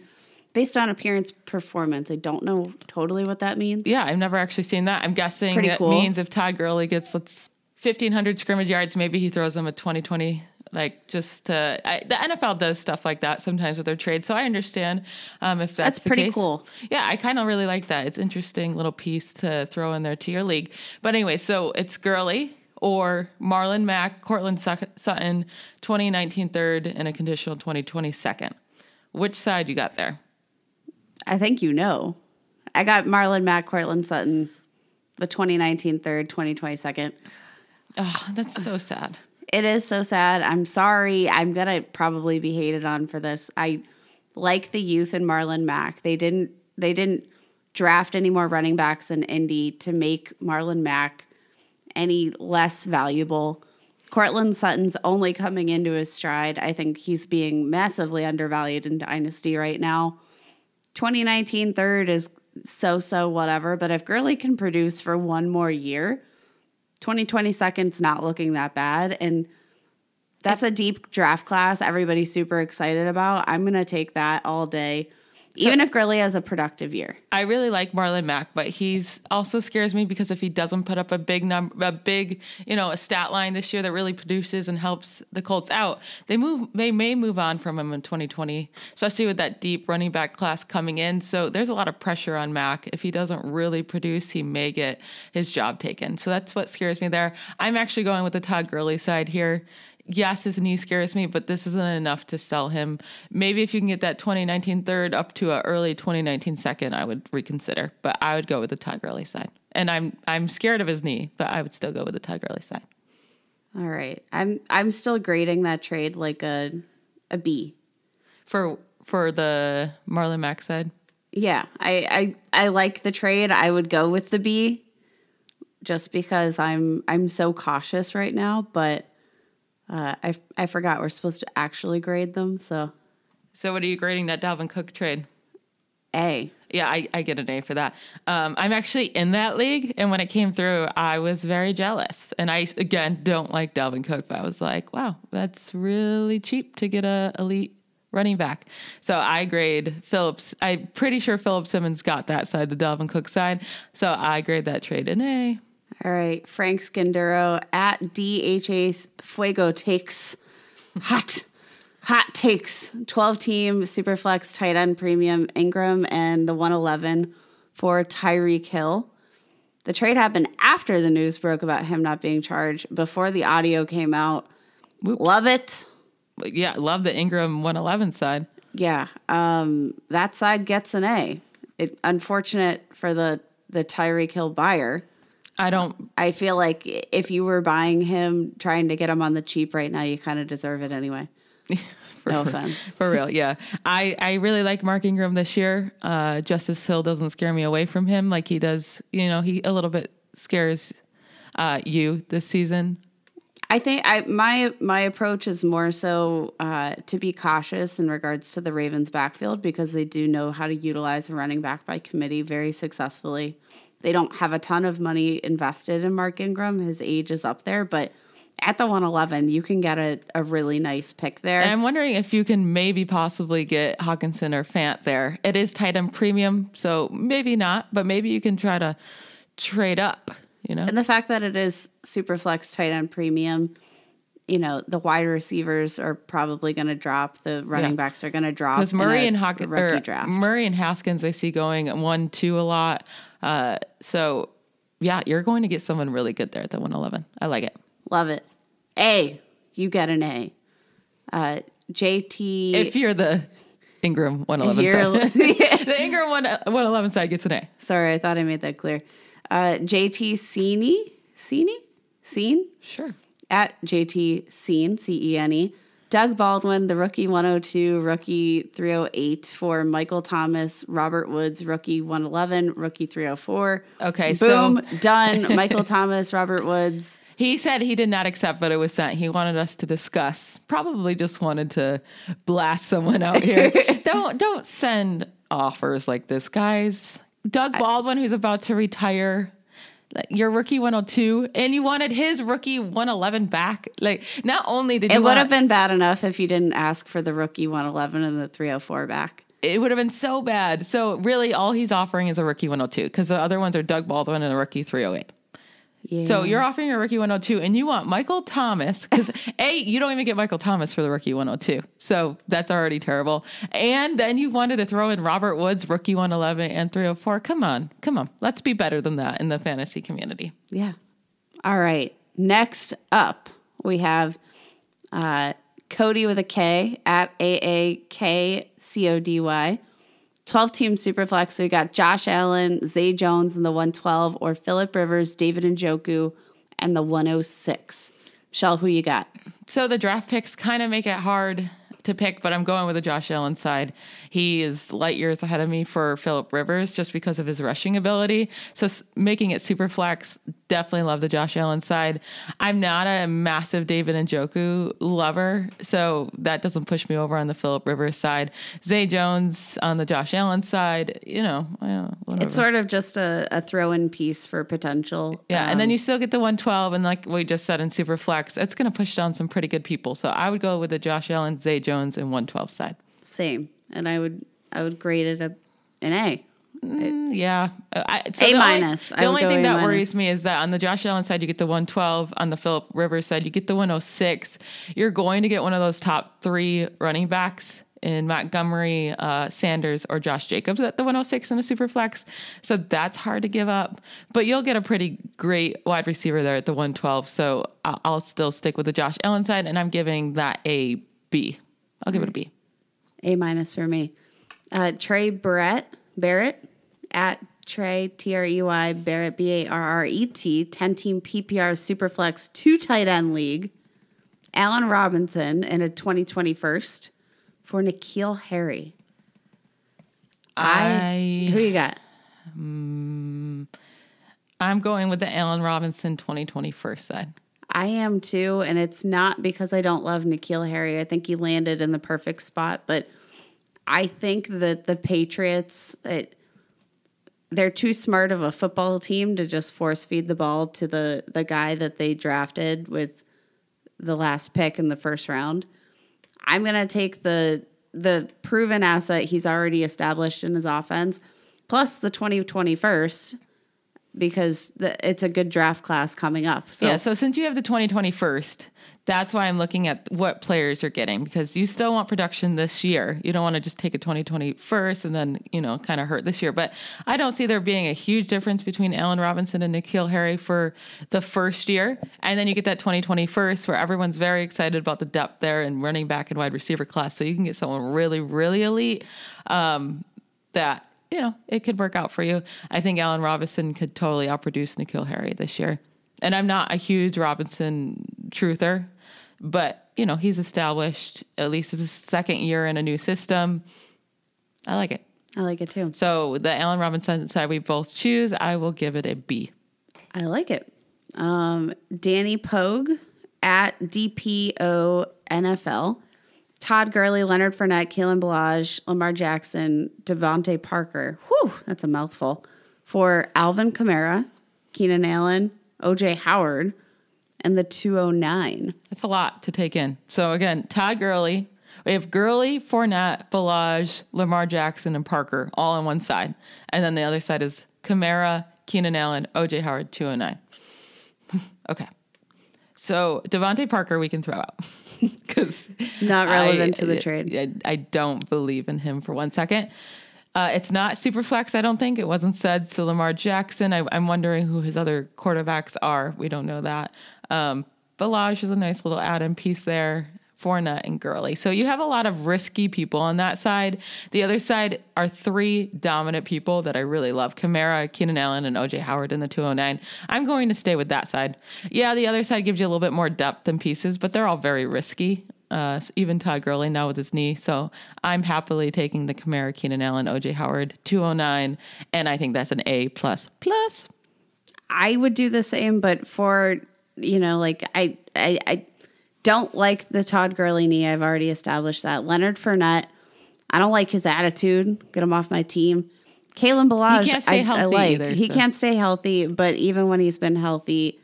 based on appearance performance. I don't know totally what that means. Yeah, I've never actually seen that. I'm guessing Pretty that cool. means if Todd Gurley gets let's 1500 scrimmage yards, maybe he throws them a 2020. Like just uh, I, the NFL does stuff like that sometimes with their trades, so I understand um, if that's, That's pretty case. cool. Yeah, I kind of really like that. It's interesting little piece to throw in there to your league. But anyway, so it's Gurley or Marlon Mack, Courtland Sutton, 2019 third and a conditional 2020 second. Which side you got there? I think you know. I got Marlon Mack, Courtland Sutton, the 2019 third, 2020 second. Oh, that's so sad. It is so sad. I'm sorry. I'm gonna probably be hated on for this. I like the youth in Marlon Mack. They didn't they didn't draft any more running backs in Indy to make Marlon Mack any less valuable. Courtland Sutton's only coming into his stride. I think he's being massively undervalued in Dynasty right now. 2019 third is so so whatever, but if Gurley can produce for one more year, 2020 second's not looking that bad. And that's a deep draft class everybody's super excited about. I'm going to take that all day, even if Gurley has a productive year. I really like Marlon Mack, but he's also scares me because if he doesn't put up a big number, a big, you know, a stat line this year that really produces and helps the Colts out, they move, they may move on from him in 2020, especially with that deep running back class coming in. So there's a lot of pressure on Mack. If he doesn't really produce, he may get his job taken. So that's what scares me there. I'm actually going with the Todd Gurley side here yes, his knee scares me, but this isn't enough to sell him. Maybe if you can get that 2019 third up to a early 2019 second, I would reconsider. But I would go with the Todd Gurley side. And I'm I'm scared of his knee, but I would still go with the Todd Gurley side. All right. I'm I'm still grading that trade like a a B. For for the Marlon Mack side. Yeah. I I I like the trade. I would go with the B just because I'm I'm so cautious right now, but uh, I I forgot we're supposed to actually grade them. So So what are you grading that Dalvin Cook trade? A. Yeah, I, I get an A for that. Um, I'm actually in that league, and when it came through, I was very jealous. And I again don't like Dalvin Cook, but I was like, wow, that's really cheap to get a elite running back. So I grade Phillips. I'm pretty sure Philip Simmons got that side, the Dalvin Cook side. So I grade that trade an A. All right, Frank Scanduro at DHA Fuego takes hot, hot takes. Twelve team Superflex tight end premium Ingram and the one eleven for Tyreek Hill. The trade happened after the news broke about him not being charged. Before the audio came out, Whoops. love it. Yeah, love the Ingram 111 side. Yeah, um, that side gets an A. It unfortunate for the the Tyreek Hill buyer. I don't. I feel like if you were buying him, trying to get him on the cheap right now, you kind of deserve it anyway. For, No offense. For real, yeah. I, I really like Mark Ingram this year. Uh, Justice Hill doesn't scare me away from him like he does. You know, he a little bit scares uh, you this season. I think I my my approach is more so uh, to be cautious in regards to the Ravens' backfield because they do know how to utilize a running back by committee very successfully. They don't have a ton of money invested in Mark Ingram. His age is up there, but at the 111, you can get a, a really nice pick there. And I'm wondering if you can maybe possibly get Hockenson or Fant there. It is tight end premium, so maybe not, but maybe you can try to trade up. You know, And the fact that it is super flex tight end premium, you know, the wide receivers are probably going to drop. The running Yeah. backs are going to drop. because Murray and or draft. Murray and Haskins, I see going one two a lot. Uh, so yeah, you're going to get someone really good there at the 111. I like it. Love it. A, you get an A. Uh, JT. If you're the Ingram 111 you're- side, the Ingram one 111 side gets an A. sorry, I thought I made that clear. Uh, JT Cene, Cene, Scene Sure. At JT Scene, C E N E. Doug Baldwin, the rookie 102, rookie 308 for Michael Thomas, Robert Woods, rookie 111, rookie 304. Okay, so- boom, done. Michael Thomas, Robert Woods. He said he did not accept, but it was sent. He wanted us to discuss. Probably just wanted to blast someone out here. don't don't send offers like this, guys. Doug Baldwin, who's about to retire, your rookie 102, and you wanted his rookie 111 back. Like, not only did you It would have been bad enough if you didn't ask for the rookie 111 and the 304 back. it would have been so bad. So really, all he's offering is a rookie 102 because the other ones are Doug Baldwin and a rookie 308. So you're offering a rookie 102 and you want Michael Thomas because A, you don't even get Michael Thomas for the rookie 102. So that's already terrible. And then you wanted to throw in Robert Woods, rookie 111 and 304. Come on, come on. Let's be better than that in the fantasy community. Yeah. All right. Next up, we have uh, Cody with a K at A A K C O D Y. 12 team superflex. So we got Josh Allen, Zay Jones in the 112, or Philip Rivers, David Njoku, and the 106. Michelle, who you got? So the draft picks kind of make it hard to pick, but I'm going with the Josh Allen side. He is light years ahead of me for Philip Rivers just because of his rushing ability. So making it super flex, definitely love the Josh Allen side. I'm not a massive David Njoku lover, so that doesn't push me over on the Philip Rivers side. Zay Jones on the Josh Allen side, you know. It's sort of just a, a throw in piece for potential. Yeah, and Um, then you still get the 112, and like we just said in super flex, it's going to push down some pretty good people. So I would go with the Josh Allen, Zay Jones, and 112 side. same, and I would I would grade it a an A. Yeah, Uh, I, so A the only- minus. I The only thing A that minus. worries me is that on the Josh Allen side, you get the 112. On the Philip Rivers side, you get the 106. You're going to get one of those top three running backs in Montgomery, uh, Sanders, or Josh Jacobs at the 106 in a super flex. So that's hard to give up. But you'll get a pretty great wide receiver there at the 112. So I'll still stick with the Josh Allen side, and I'm giving that a B. I'll give it a B. A minus for me. Uh, Trey Barrett, Barrett at Trey T R E Y Barrett B A R R E T, 10 team PPR Superflex, two tight end league. Allen Robinson in a 2020 first for N'Keal Harry. I Who you got? I'm going with the Allen Robinson 2020 first side. I am too, and it's not because I don't love N'Keal Harry. I think he landed in the perfect spot, but I think that the Patriots, it, they're too smart of a football team to just force feed the ball to the the guy that they drafted with the last pick in the first round. I'm gonna take the the proven asset he's already established in his offense, plus the 2021st, because the, it's a good draft class coming up. So yeah, so since you have the 2020 first, that's why I'm looking at what players you're getting because you still want production this year. You don't want to just take a 2020 first and then, you know, kind of hurt this year. But I don't see there being a huge difference between Allen Robinson and N'Keal Harry for the first year. And then you get that 2020 first where everyone's very excited about the depth there and running back and wide receiver class. So you can get someone really, really elite um, that you know, it could work out for you. I think Allen Robinson could totally outproduce N'Keal Harry this year. And I'm not a huge Robinson truther, but you know, he's established at least his second year in a new system. I like it. I like it too. So the Allen Robinson side we both choose, I will give it a B. I like it. Um, Danny Pogue at DPO NFL. Todd Gurley, Leonard Fournette, Kalen Ballage, Lamar Jackson, DeVante Parker. Whew, that's a mouthful. For Alvin Kamara, Keenan Allen, OJ Howard, and the 209. That's a lot to take in. So again, Todd Gurley. We have Gurley, Fournette, Ballage, Lamar Jackson, and Parker all on one side. And then the other side is Kamara, Keenan Allen, OJ Howard, 209. okay. So DeVante Parker we can throw out. Because Not relevant to the trade. I, I don't believe in him for one second. Uh, it's not super flex, I don't think. It wasn't said to Lamar Jackson. I, I'm wondering who his other quarterbacks are. We don't know that. Um, Ballage is a nice little add-in piece there. Fournette and Gurley. So you have a lot of risky people on that side. The other side are three dominant people that I really love Kamara, Keenan Allen, and OJ Howard in the 209. I'm going to stay with that side. Yeah, the other side gives you a little bit more depth and pieces, but they're all very risky. Uh, even Todd Gurley now with his knee. So I'm happily taking the Kamara, Keenan Allen, OJ Howard 209. And I think that's an A plus plus. I would do the same, but for you know, like I, I, I don't like the Todd Gurley knee. I've already established that. Leonard Fournette, I don't like his attitude. Get him off my team. Kalen Ballage, He can't stay I, I healthy like. either, he so. can't stay healthy, but even when he's been healthy,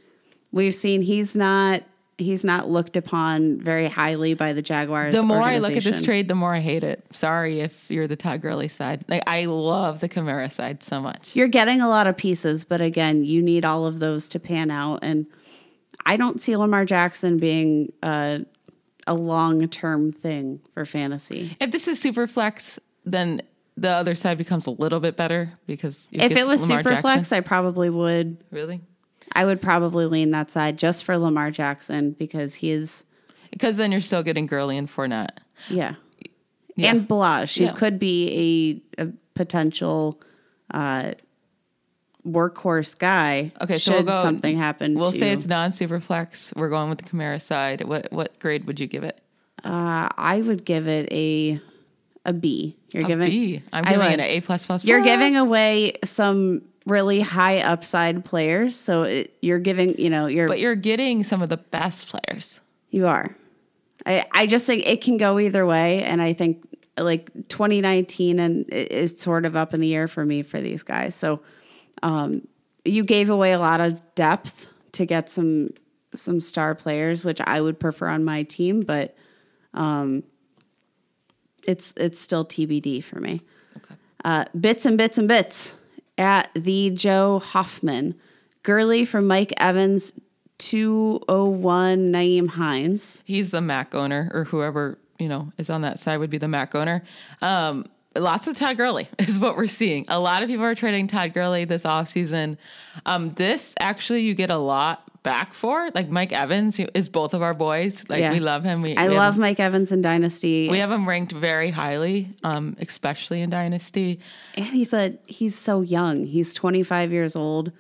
we've seen he's not he's not looked upon very highly by the Jaguars. The more I look at this trade, the more I hate it. Sorry if you're the Todd Gurley side. Like I love the Kamara side so much. you're getting a lot of pieces, but again, you need all of those to pan out. And I don't see Lamar Jackson being uh, a long term thing for fantasy. If this is super flex, then the other side becomes a little bit better because you If it was Lamar super Jackson. flex, I probably would. really, I would probably lean that side just for Lamar Jackson because he is, because then you're still getting Gurley and Fournette. yeah, Yeah. and who Yeah. could be a, a potential uh, workhorse guy. Okay, so should we'll go. something happen. We'll say it's non super flex. We're going with the Kamara side. What what grade would you give it? Uh, I would give it a a B. You're A giving B. I'm giving would. it an A plus plus. You're giving away some really high upside players, so it, you're giving you know you're but you're getting some of the best players. you are. I I just think it can go either way, and I think like 2019 and it is sort of up in the air for me for these guys. So um, you gave away a lot of depth to get some some star players, which I would prefer on my team, but um, it's it's still TBD for me. Uh, bits and bits and bits at the Joe Hoffman. Gurley from Mike Evans, 201 Nyheim Hines. He's the Mack owner, or whoever you know is on that side would be the Mack owner. Um, lots of Todd Gurley is what we're seeing. A lot of people are trading Todd Gurley this offseason. Um, this actually you get a lot back for. Like Mike Evans is both of our boys. Like Yeah. we love him. We, I we love him- Mike Evans in Dynasty. We have him ranked very highly, um, especially in Dynasty. and he's a he's so young. He's 25 years old.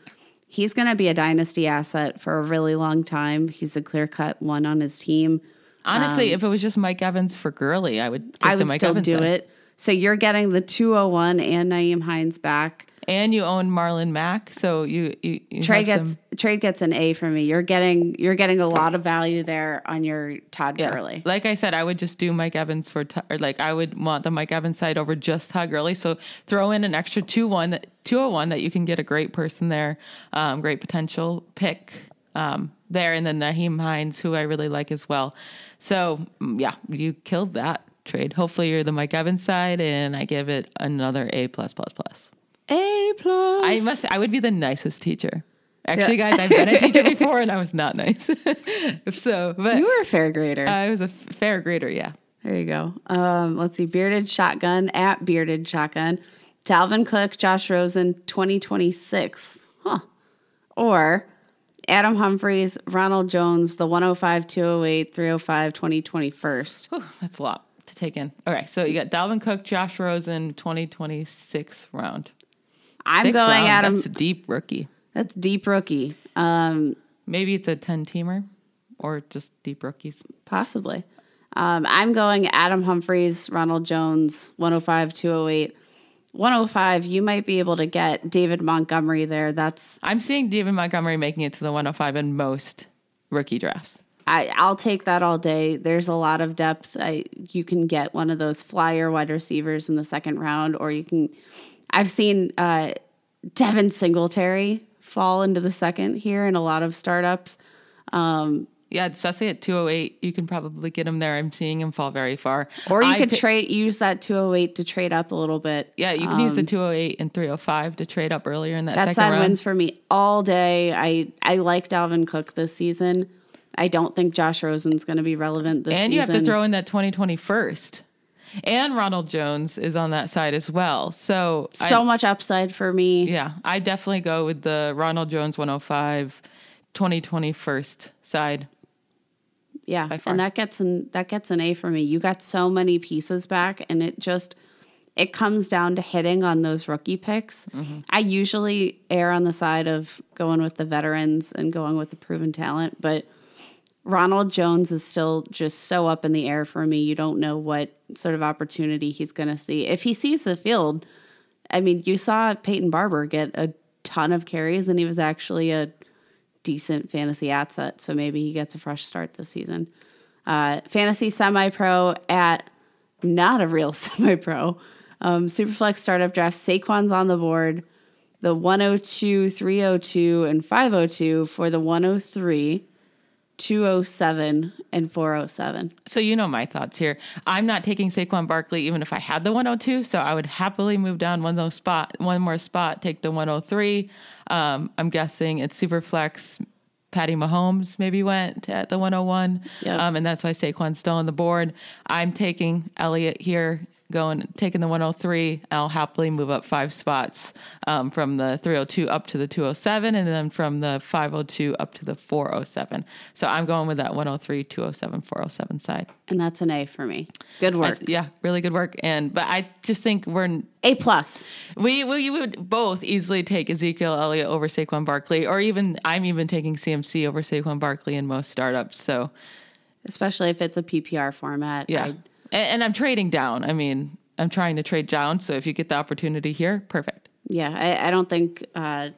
He's going to be a dynasty asset for a really long time. He's a clear cut one on his team. Honestly, if it was just Mike Evans for Gurley, I would. Um, I the would Mike still Evans do it. So you're getting the 201 and Nyheim Hines back. and you own Marlon Mack, so you you, you Trade gets some- trade gets an A for me. You're getting you're getting a lot of value there on your Todd yeah. Gurley. Like I said, I would just do Mike Evans for or like I would want the Mike Evans side over just Todd Gurley. So throw in an extra two one that two oh one that you can get a great person there, um, great potential pick um, there, and then Nyheim Hines, who I really like as well. So mm, yeah, you killed that trade. Hopefully you're the Mike Evans side, and I give it another A plus plus plus. A plus. I must. I would be the nicest teacher. Actually, guys, I've been a teacher before, and I was not nice. so, but You were a fair grader. I was a f- fair grader. Yeah. There you go. Um, let's see. Bearded Shotgun at Bearded Shotgun. Dalvin Cook, Josh Rosen, 2026. Huh. Or Adam Humphries, Ronald Jones, the 105, 208, 305, 2021. Whew, that's a lot to take in. All right, so you got Dalvin Cook, Josh Rosen, 2026 round. I'm Sixth going round, Adam. That's a deep rookie. That's deep rookie. Um, Maybe it's a 10 teamer or just deep rookies. possibly. Um, I'm going Adam Humphries, Ronald Jones, 105, 208. 105, you might be able to get David Montgomery there. That's I'm seeing David Montgomery making it to the 105 in most rookie drafts. I, I'll take that all day. There's a lot of depth. I, you can get one of those flyer wide receivers in the second round, or you can. I've seen uh, Devin Singletary fall into the second here in a lot of startups. Um, Yeah, especially at 208, you can probably get him there. I'm seeing him fall very far. or you I could trade use that 208 to trade up a little bit. Yeah, you can use the 208 and 305 to trade up earlier in that, That side round. wins for me all day. I I like Dalvin Cook this season. I don't think Josh Rosen's going to be relevant this and season. you have to throw in that 2020 first. And Ronald Jones is on that side as well. So, so I, much upside for me. yeah, I definitely go with the Ronald Jones 105 2020 first side. Yeah, and that gets an that gets an A for me. You got so many pieces back, and it just it comes down to hitting on those rookie picks. Mm-hmm. I usually err on the side of going with the veterans and going with the proven talent, but Ronald Jones is still just so up in the air for me. You don't know what sort of opportunity he's going to see. If he sees the field, I mean, you saw Peyton Barber get a ton of carries, and he was actually a decent fantasy asset. So maybe he gets a fresh start this season. Uh, fantasy semi pro at not a real semi pro. Um, Superflex startup draft. Saquon's on the board. The 102, 302, and 502 for the 103, 207, and 407. So you know my thoughts here. I'm not taking Saquon Barkley even if I had the 102. So I would happily move down one those spot, one more spot, take the 103. Um, I'm guessing it's super flex. Patty Mahomes maybe went at the 101, Yep. um, and that's why Saquon's still on the board. I'm taking Elliott here, going taking the 103. I'll happily move up five spots um, from the 302 up to the 207, and then from the 502 up to the 407. So I'm going with that 103, 207, 407 side. And that's an A for me. Good work. That's- yeah, really good work. And but I just think we're A plus. we we would both easily take Ezekiel Elliott over Saquon Barkley, or even I'm even taking CMC over Saquon Barkley in most startups. So especially if it's a PPR format. Yeah. I- and, and I'm trading down. I mean, I'm trying to trade down. So if you get the opportunity here, perfect. Yeah, I, I don't think uh,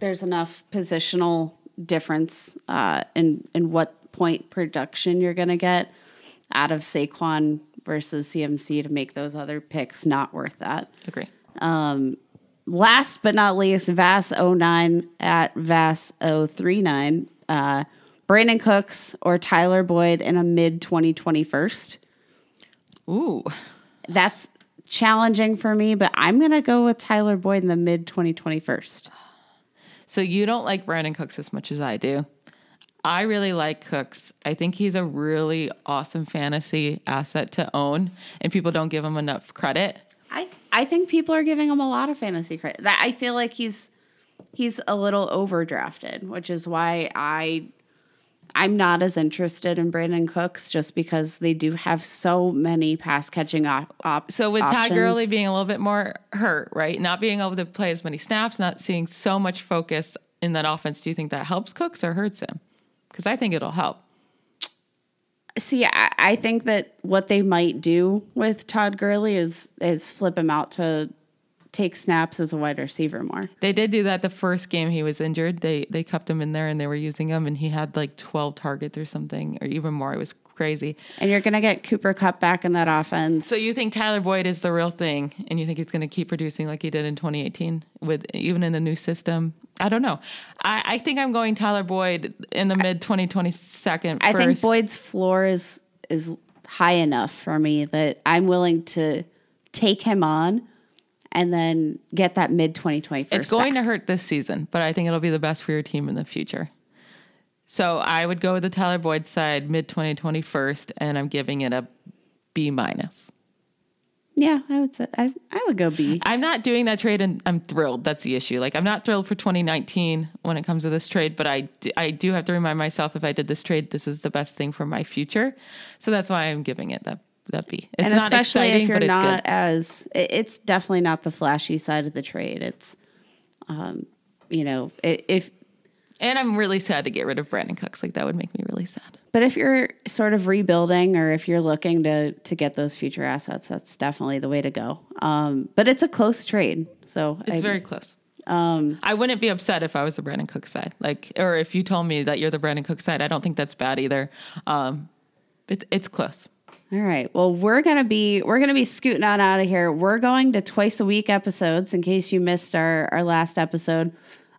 there's enough positional difference uh, in in what point production you're going to get out of Saquon versus CMC to make those other picks not worth that. Agree. Last but not least, Vass09 at Vass039. Uh, Brandin Cooks or Tyler Boyd in a mid 2020 first. Ooh. That's challenging for me, but I'm going to go with Tyler Boyd in the mid 2020 first. So you don't like Brandin Cooks as much as I do. I really like Cooks. I think he's a really awesome fantasy asset to own, and people don't give him enough credit. I I think people are giving him a lot of fantasy credit. That I feel like he's he's a little overdrafted, which is why I I'm not as interested in Brandin Cooks just because they do have so many pass catching op- op- So with Todd options. Gurley being a little bit more hurt, right? Not being able to play as many snaps, not seeing so much focus in that offense, do you think that helps Cooks or hurts him? Because I think it'll help. See, I, I think that what they might do with Todd Gurley is is flip him out to take snaps as a wide receiver more. They did do that the first game he was injured. They they kept him in there and they were using him, and he had like twelve targets or something, or even more. It was crazy. And you're gonna get Cooper Kupp back in that offense. So you think Tyler Boyd is the real thing, and you think he's going to keep producing like he did in 2018 with even in the new system? I don't know. I, I think I'm going Tyler Boyd in the mid 2020 second. I think. Boyd's floor is is high enough for me that I'm willing to take him on and then get that mid 2020 It's going to hurt this season, but I think it'll be the best for your team in the future. So I would go with the Tyler Boyd side mid 2020 first, and I'm giving it a B minus. Yeah, I would say I, I would go B. I'm not doing that trade, and I'm thrilled. That's the issue. Like I'm not thrilled for 2019 when it comes to this trade, but I do, I do have to remind myself if I did this trade, this is the best thing for my future. So that's why I'm giving it that that be? It's and not especially exciting, if you're not good. as it's definitely not the flashy side of the trade. It's um you know, if And I'm really sad to get rid of Brandin Cooks. Like that would make me really sad. but if you're sort of rebuilding or if you're looking to to get those future assets, that's definitely the way to go. Um but it's a close trade. So It's I- very close. Um, I wouldn't be upset if I was the Brandin Cook side, like, or if you told me that you're the Brandin Cook side. I don't think that's bad either. Um, it, it's close. All right. Well, we're gonna be we're gonna be scooting on out of here. We're going to twice a week episodes. In case you missed our our last episode,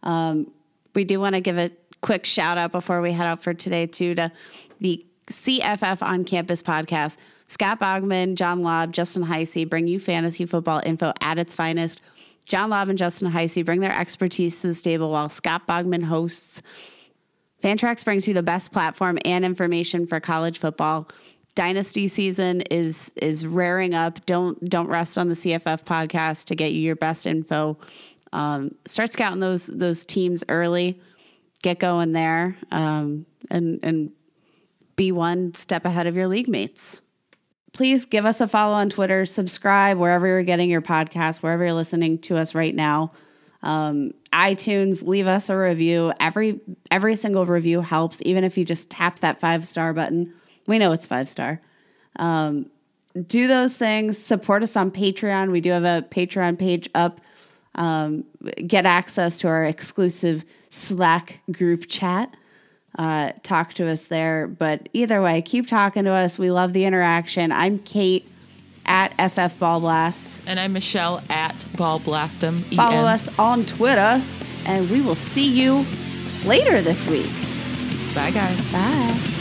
um, we do want to give a quick shout out before we head out for today too to the CFF on Campus podcast. Scott Bogman, John Lobb, Justin Heisey bring you fantasy football info at its finest. John Lobb and Justin Heisey bring their expertise to the stable while Scott Bogman hosts Fantrax brings you the best platform and information for college football. Dynasty season is is raring up. Don't don't rest on the CFF podcast to get you your best info. Um, start scouting those those teams early. Get going there, um, and and be one step ahead of your league mates. Please give us a follow on Twitter. Subscribe wherever you're getting your podcast, wherever you're listening to us right now um, iTunes, leave us a review. Every every single review helps, even if you just tap that five star button. We know it's five star. Um, do those things. Support us on Patreon. We do have a Patreon page up. Um, get access to our exclusive Slack group chat. Uh, talk to us there. But either way, keep talking to us. We love the interaction. I'm Kate at FF Ball Blast. And I'm Michelle at Ball Blastum. Follow us on Twitter, and we will see you later this week. Bye, guys. Bye.